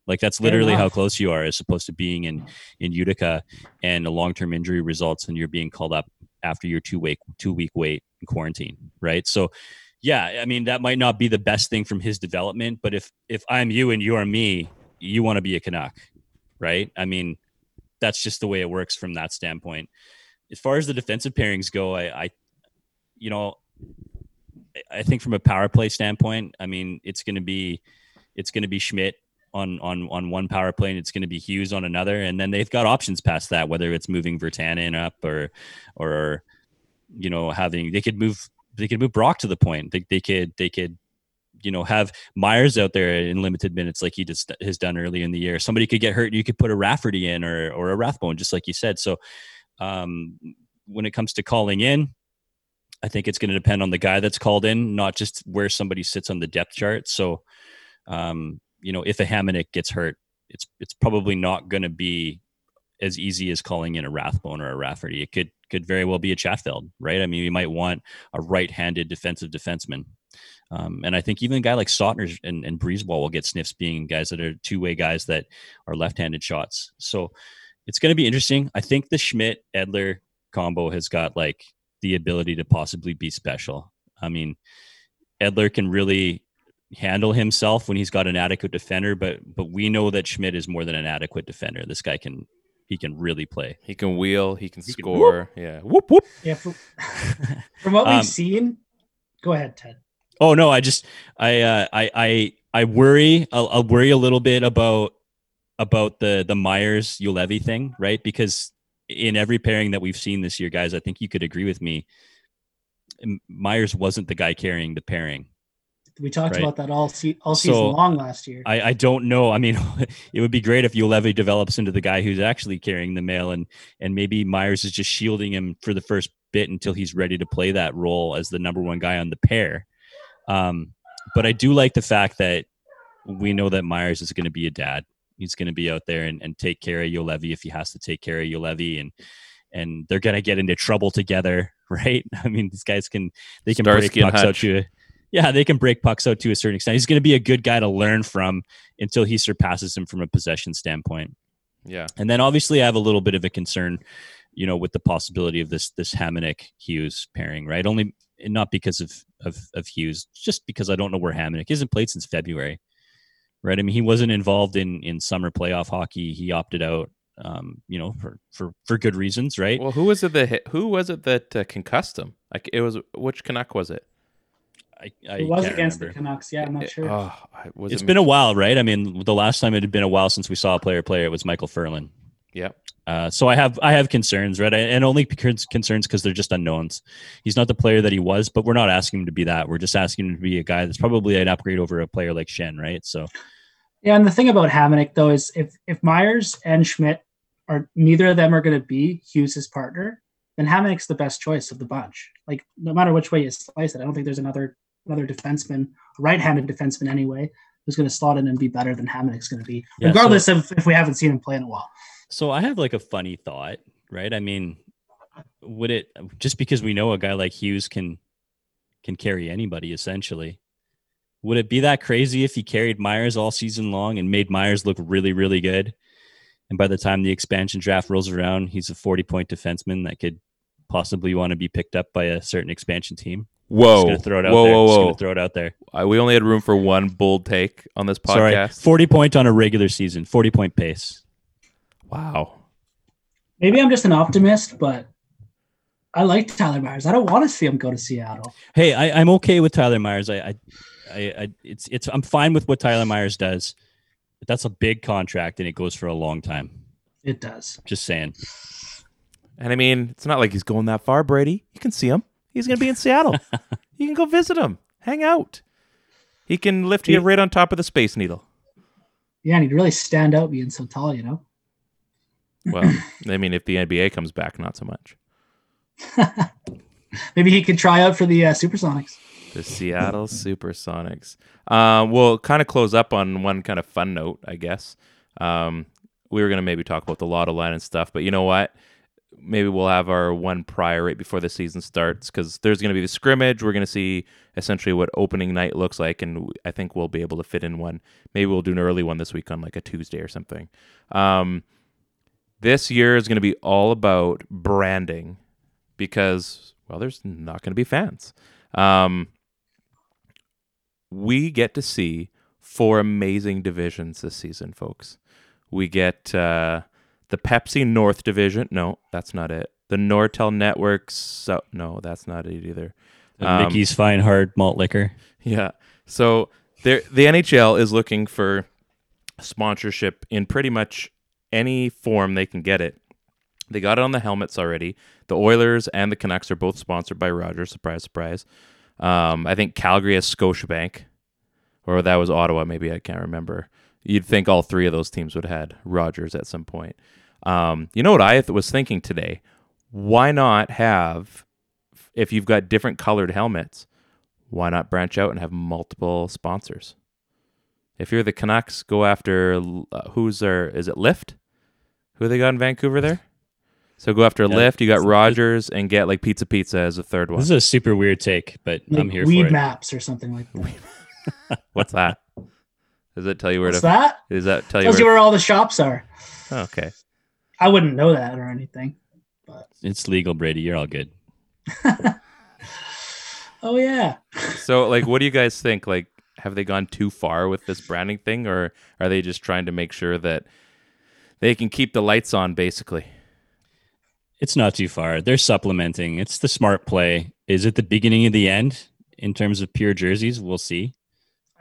Like that's literally how close you are as opposed to being in in Utica and a long term injury results and you're being called up after your two week two week wait in quarantine, right? So yeah, I mean that might not be the best thing from his development, but if if I'm you and you're me, you want to be a Canuck, right? I mean, that's just the way it works from that standpoint. As far as the defensive pairings go, I, I you know, I- I think from a power play standpoint, I mean, it's going to be it's going to be Schmidt on on on one power play, and it's going to be Hughes on another, and then they've got options past that, whether it's moving Virtanen up or or you know having they could move they could move Brock to the point. They, they could they could you know have Myers out there in limited minutes like he just has done early in the year. Somebody could get hurt, you could put a Rafferty in or or a Rathbone, just like you said. So um, when it comes to calling in, I think it's going to depend on the guy that's called in, not just where somebody sits on the depth chart. So, um, you know, if a Hamonic gets hurt, it's it's probably not going to be as easy as calling in a Rathbone or a Rafferty. It could could very well be a Chatfield, right? I mean, you might want a right-handed defensive defenseman. Um, and I think even a guy like Sautner and, and Brisebois will get sniffs being guys that are two-way guys that are left-handed shots. So it's going to be interesting. I think the Schmidt Edler combo has got like the ability to possibly be special. I mean, Edler can really handle himself when he's got an adequate defender, but but we know that Schmidt is more than an adequate defender. This guy can he can really play. He can wheel. He can He can score. yeah. Whoop whoop. Yeah, from, from what we've Um, seen, go ahead, Ted. Oh no, I just I uh, I I I worry I'll, I'll worry a little bit about about the the Myers Juolevi thing, right? Because in every pairing that we've seen this year, guys, I think you could agree with me. Myers wasn't the guy carrying the pairing. We talked right. about that all se- all season So, long last year. I, I don't know. I mean, it would be great if Juolevi develops into the guy who's actually carrying the mail, and and maybe Myers is just shielding him for the first bit until he's ready to play that role as the number one guy on the pair. Um, but I do like the fact that we know that Myers is going to be a dad. He's going to be out there and, and take care of Juolevi if he has to take care of Juolevi, and and they're going to get into trouble together, right? I mean, these guys can they can break Starsky and pucks out Hutch. to a, yeah, they can break pucks out to a certain extent. He's going to be a good guy to learn from until he surpasses him from a possession standpoint. Yeah. And then obviously I have a little bit of a concern, you know, with the possibility of this this Hamonic Hughes pairing, right? Only not because of, of of Hughes, just because I don't know where Hamonic hasn't played since February. Right. I mean, he wasn't involved in in summer playoff hockey. He opted out um, you know, for for for good reasons, right? Well, who was it that who was it that uh, concussed him? Like it was which Canuck was it? I, I it was against remember. the Canucks. Yeah, I'm not It- sure. oh, I- was It's it been a while, right? I mean, the last time it had been a while since we saw a player player. It was Micheal Ferland. Yeah. Uh, so I have I have concerns, right? And only concerns because they're just unknowns. He's not the player that he was, but we're not asking him to be that. We're just asking him to be a guy that's probably an upgrade over a player like Schenn, right? So Yeah, and the thing about Hamonic though is if if Myers and Schmidt are neither of them are going to be Hughes' partner, then Hamonic's the best choice of the bunch. Like no matter which way you slice it, I don't think there's another another defenseman, right-handed defenseman anyway, who's going to slot in and be better than Hamonic's going to be, Yeah, regardless of if we haven't seen him play in a while. so I have like a funny thought, right? I mean, would it just because we know a guy like Hughes can can carry anybody essentially? Would it be that crazy if he carried Myers all season long and made Myers look really, really good? And by the time the expansion draft rolls around, he's a 40 point defenseman that could possibly want to be picked up by a certain expansion team. Whoa. Just gonna throw it out whoa, there. whoa, Just whoa. gonna throw it out there. Uh, we only had room for one bold take on this Sorry, podcast. 40 point on a regular season, 40 point pace. Wow. Maybe I'm just an optimist, but I like Tyler Myers. I don't want to see him go to Seattle. Hey, I, I'm okay with Tyler Myers. I, I, I, I, it's, it's, I'm fine with what Tyler Myers does. But that's a big contract and it goes for a long time. It does. Just saying. And I mean, it's not like he's going that far, Brady. You can see him. He's going to be in Seattle. you can go visit him, hang out. He can lift you He- right on top of the Space Needle. Yeah, and he'd really stand out being so tall, you know. Well, I mean, if the NBA comes back, not so much. Maybe he could try out for the uh, Supersonics. The Seattle Supersonics. Um, we'll kind of close up on one kind of fun note, I guess. Um, we were going to maybe talk about the lotto line and stuff, but you know what? Maybe we'll have our one prior right before the season starts because there's going to be the scrimmage. We're going to see essentially what opening night looks like, and I think we'll be able to fit in one. Maybe we'll do an early one this week on like a Tuesday or something. Um, this year is going to be all about branding because well, there's not going to be fans. Um, we get to see four amazing divisions this season, folks. We get uh, the Pepsi North Division. No, that's not it. The Nortel Networks. So, no, that's not it either. The Um, Mickey's Fine Hard Malt Liquor. yeah. So the NHL is looking for sponsorship in pretty much any form they can get it. They got it on the helmets already. The Oilers and the Canucks are both sponsored by Rogers. Surprise, surprise. Um, I think Calgary has Scotiabank, or that was Ottawa. Maybe I can't remember. You'd think all three of those teams would have had Rogers at some point. Um, you know what I was thinking today? Why not have, if you've got different colored helmets, why not branch out and have multiple sponsors? If you're the Canucks, go after uh, who's there? Is it Lyft? Who they got in Vancouver there? So go after Yeah, Lyft. You got Rogers and get like Pizza Pizza as a third one. This is a super weird take, but Like I'm here weed for it. maps or something like that. What's that? Does that tell you where What's to? that? Does that tell you Tells you where? where all the shops are. Oh, okay. I wouldn't know that or anything. But it's legal, Brady. You're all good. Oh yeah. So like, what do you guys think? Like, have they gone too far with this branding thing, or are they just trying to make sure that they can keep the lights on, basically? It's not too far. They're supplementing. It's the smart play. Is it the beginning of the end in terms of pure jerseys? We'll see.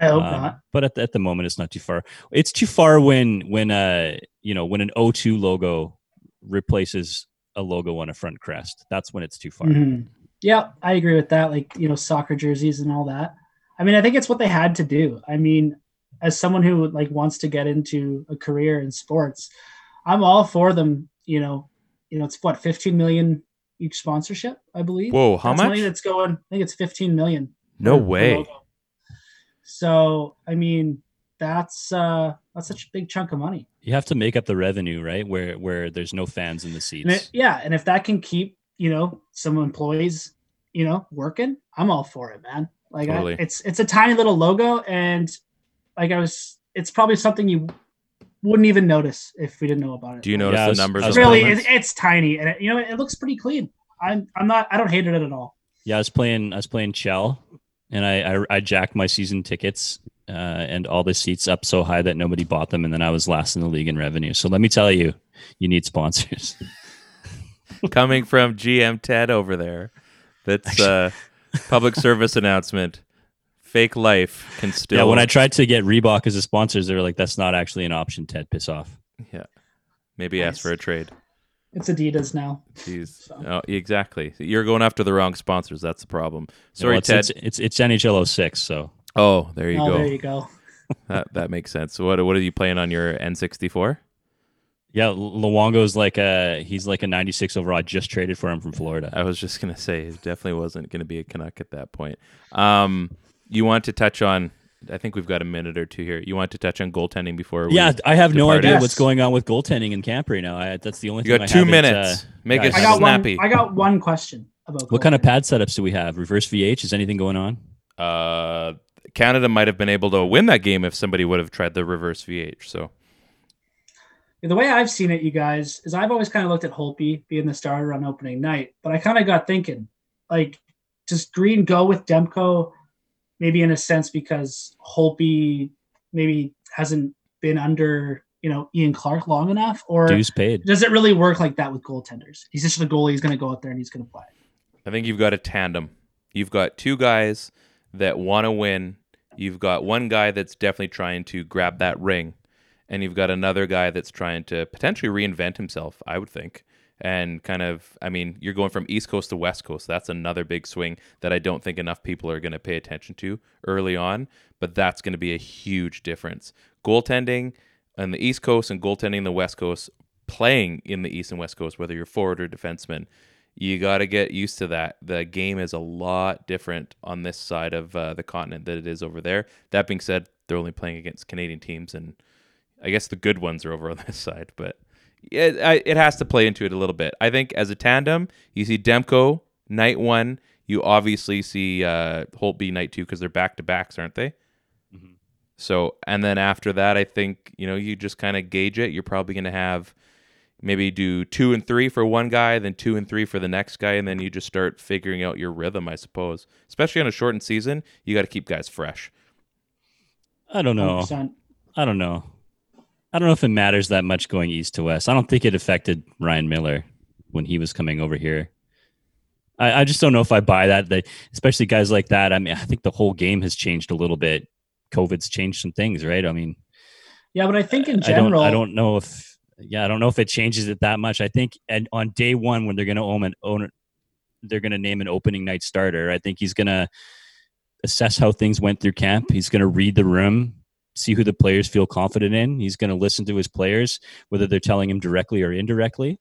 I hope Um, not. But at the, at the moment, it's not too far. It's too far when when uh you know when an O2 logo replaces a logo on a front crest. That's when it's too far. Mhm. Yeah, I agree with that. Like, you know, soccer jerseys and all that. I mean, I think it's what they had to do. I mean, as someone who like wants to get into a career in sports, I'm all for them, you know, you know, it's what, 15 million each sponsorship, I believe. Whoa, how That's much? money that's going, I think it's 15 million. No per- per way. logo. So, I mean, that's uh that's such a big chunk of money. You have to make up the revenue, right? Where where there's no fans in the seats. And it, yeah, and if that can keep you know some employees, you know, working, I'm all for it, man. Like I, it's it's a tiny little logo, and like I was, it's probably something you wouldn't even notice if we didn't know about it. Do you notice Yeah, the numbers? I was really, it, it's tiny, and it, you know, it looks pretty clean. I'm I'm not, I don't hate it at all. Yeah, I was playing. I was playing Chel, and I I, I jacked my season tickets uh, and all the seats up so high that nobody bought them, and then I was last in the league in revenue. So let me tell you, you need sponsors. coming from GM Ted over there. That's uh, public service announcement. Fake life can still. yeah, when I tried to get Reebok as a sponsors, they were like, "That's not actually an option." Ted, piss off. yeah, maybe ask for a trade. It's Adidas now. Jeez, So. oh, exactly. You're going after the wrong sponsors. That's the problem. Sorry, Well, it's, Ted. It's, it's it's NHL 06, so oh, there you oh, go. there you go. that that makes sense. What what are you playing on your N64? yeah, Luongo's like a he's like a 96 overall. I just traded for him from Florida. I was just gonna say it definitely wasn't gonna be a Canuck at that point. Um, you want to touch on? I think we've got a minute or two here. You want to touch on goaltending before? we Yeah, I have no idea Yes. what's going on with goaltending in camp right now. I, that's the only You thing. got I two haven't, minutes. uh, Make yeah, it I got snappy. one. I got one question about What kind of pad setups do we have? Reverse VH? Is anything going on? uh, Canada might have been able to win that game if somebody would have tried the reverse VH. So The way I've seen it, you guys, is I've always kind of looked at Holtby being the starter on opening night, but I kind of got thinking, like, does Green go with Demko? Maybe in a sense because Holtby maybe hasn't been under you know Ian Clarke long enough, or Dues paid. does it really work like that with goaltenders? He's just a goalie. He's going to go out there and he's going to play. I think you've got a tandem. You've got two guys that want to win. You've got one guy that's definitely trying to grab that ring, and you've got another guy that's trying to potentially reinvent himself. I would think, and kind of, I mean, you're going from East Coast to West Coast. That's another big swing that I don't think enough people are going to pay attention to early on. But that's going to be a huge difference. Goaltending on the East Coast and goaltending on the West Coast, playing in the East and West Coast, whether you're forward or defenseman you got to get used to that. The game is a lot different on this side of uh, the continent than it is over there. That being said, they're only playing against Canadian teams, and I guess the good ones are over on this side. But it, I, it has to play into it a little bit. I think as a tandem, you see Demko night one. You obviously see uh, Holtby night two because they're back to backs, aren't they? So, and then after that, I think you know you just kind of gauge it. You're probably going to have maybe do two and three for one guy, then two and three for the next guy, and then you just start figuring out your rhythm. I suppose, especially on a shortened season, you got to keep guys fresh. I don't know. 100%. I don't know. I don't know if it matters that much going east to west. I don't think it affected Ryan Miller when he was coming over here. I, I just don't know if I buy that. That especially guys like that. I mean, I think the whole game has changed a little bit. COVID's changed some things, right? I mean, Yeah, but I think in I don't. general, I don't know if. Yeah, I don't know if it changes it that much. I think, and on day one when they're going to own an own, they're going to name an opening night starter. I think he's going to assess how things went through camp. He's going to read the room, see who the players feel confident in. He's going to listen to his players, whether they're telling him directly or indirectly.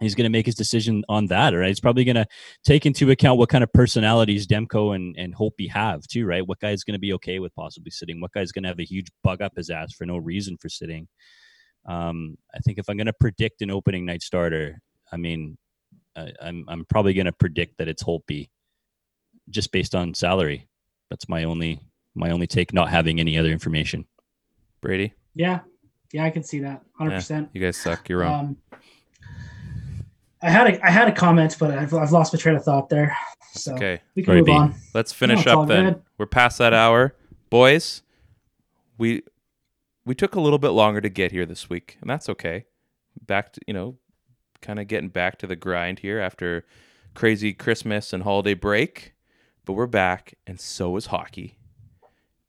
He's going to make his decision on that, right? He's probably going to take into account what kind of personalities Demko and, and Holtby have, too, right? What guy's going to be okay with possibly sitting? What guy's going to have a huge bug up his ass for no reason for sitting? Um, I think if I'm going to predict an opening night starter, I mean, I, I'm I'm probably going to predict that it's Holtby, just based on salary. That's my only my only take, not having any other information. Brady, yeah, yeah, I can see that, hundred Yeah, percent. you guys suck. You're wrong. Um, I had a I had a comment, but I've, I've lost my train of thought there. So okay, we can Sorry, move B. on. let's finish it's all up then. good. We're past that hour, boys. We we took a little bit longer to get here this week, and that's okay. Back to you know, kind of getting back to the grind here after crazy Christmas and holiday break, but we're back, and so is hockey,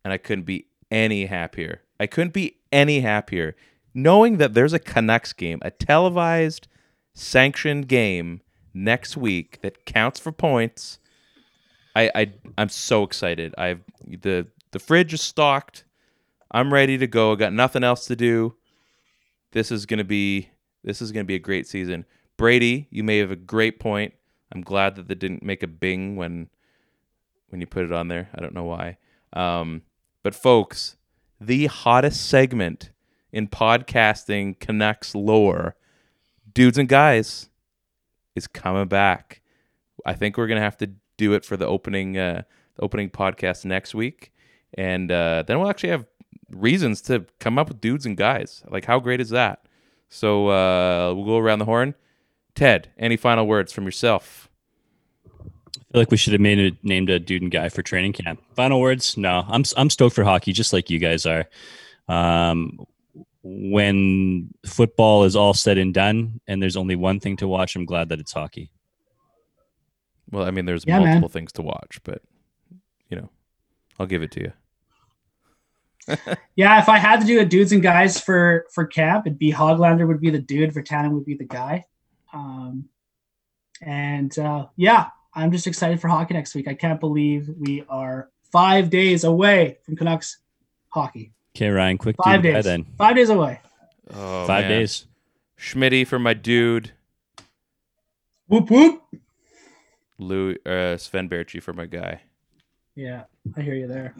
and I couldn't be any happier. I couldn't be any happier knowing that there's a Canucks game, a televised, sanctioned game next week that counts for points. I, I I'm so excited. I've the the fridge is stocked. I'm ready to go. I got nothing else to do. This is gonna be this is gonna be a great season. Brady, you may have a great point. I'm glad that they didn't make a bing when when you put it on there. I don't know why. Um, but folks, the hottest segment in podcasting Canucks lore, dudes and guys, is coming back. I think we're gonna have to do it for the opening uh, opening podcast next week, and uh, then we'll actually have reasons to come up with dudes and guys. Like, how great is that? So uh, we'll go around the horn. Ted, any final words from yourself? I feel like we should have made it named a dude and guy for training camp. Final words? No, I'm I'm stoked for hockey, just like you guys are. Um, when football is all said and done, and there's only one thing to watch, I'm glad that it's hockey. Well, I mean, there's Yeah, man. multiple things to watch, but you know, I'll give it to you. Yeah, if I had to do a dudes and guys for for camp, it'd be Hoglander would be the dude, Virtanen would be the guy. Um, and uh, yeah, I'm just excited for hockey next week. I can't believe we are five days away from Canucks hockey. Okay, Ryan, quick Five dude and guy days. then. Five days away. Oh, Five man. days. Schmitty for my dude. Whoop whoop. Lou uh, Sven Baertschi for my guy. Yeah, I hear you there.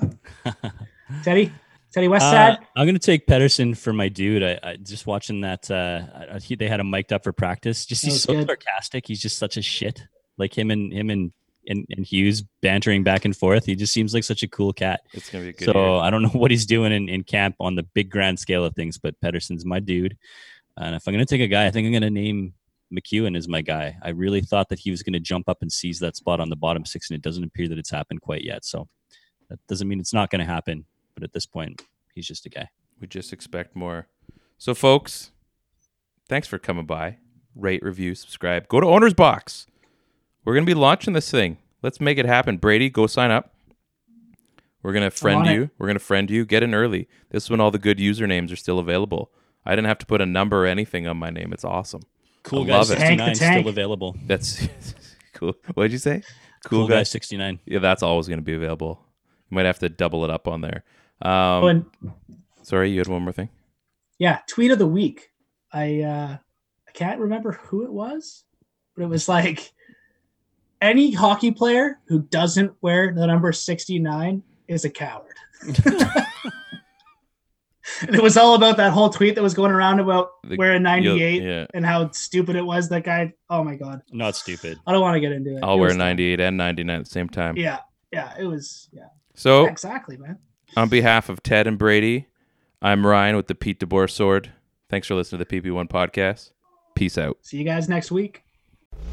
Teddy, Teddy Uh, Westside. I'm gonna take Pedersen for my dude. I, I just watching that. Uh, I- he, they had him mic'd up for practice. Just That he's so good. sarcastic. He's just such a shit. Like him and him and, and and Hughes bantering back and forth. He just seems like such a cool cat. It's gonna be a good. So year. I don't know what he's doing in, in camp on the big grand scale of things, but Pedersen's my dude. And if I'm gonna take a guy, I think I'm gonna name MacEwen as my guy. I really thought that he was gonna jump up and seize that spot on the bottom six, and it doesn't appear that it's happened quite yet. So that doesn't mean it's not gonna happen, but at this point, he's just a guy. We just expect more. So, folks, thanks for coming by. Rate, review, subscribe. Go to Owner's Box. We're going to be launching this thing. Let's make it happen. Brady, go sign up. We're going to friend on it. you. We're going to friend you. Get in early. This is when all the good usernames are still available. I didn't have to put a number or anything on my name. It's awesome. Cool I guy love it. Tank the 69 still available. That's cool. What did you say? Cool, guy 69. Yeah, that's always going to be available. You might have to double it up on there. Um, oh, and sorry, you had one more thing. yeah, tweet of the week. I uh I can't remember who it was, but it was like any hockey player who doesn't wear the number 69 is a coward. And it was all about that whole tweet that was going around about The- wearing 98 yeah. and how stupid it was. That guy. Oh my god. Not stupid. I don't want to get into it. I'll It wear was- 98 and 99 at the same time. Yeah, yeah. It was. Yeah. So, Exactly, man. on behalf of Ted and Brady, I'm Ryan with the Pete DeBoer sword. Thanks for listening to the PP1 podcast. Peace out. See you guys next week.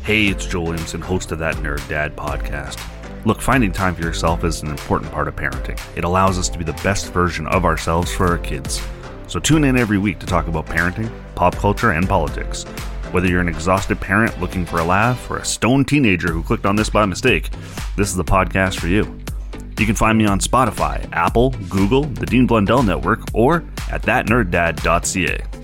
Hey, it's Joel Williamson, host of that Nerd Dad podcast. Look, finding time for yourself is an important part of parenting. It allows us to be the best version of ourselves for our kids. So tune in every week to talk about parenting, pop culture, and politics. Whether you're an exhausted parent looking for a laugh or a stoned teenager who clicked on this by mistake, this is the podcast for you. You can find me on Spotify, Apple, Google, the Dean Blundell Network, or at thatnerddad.ca.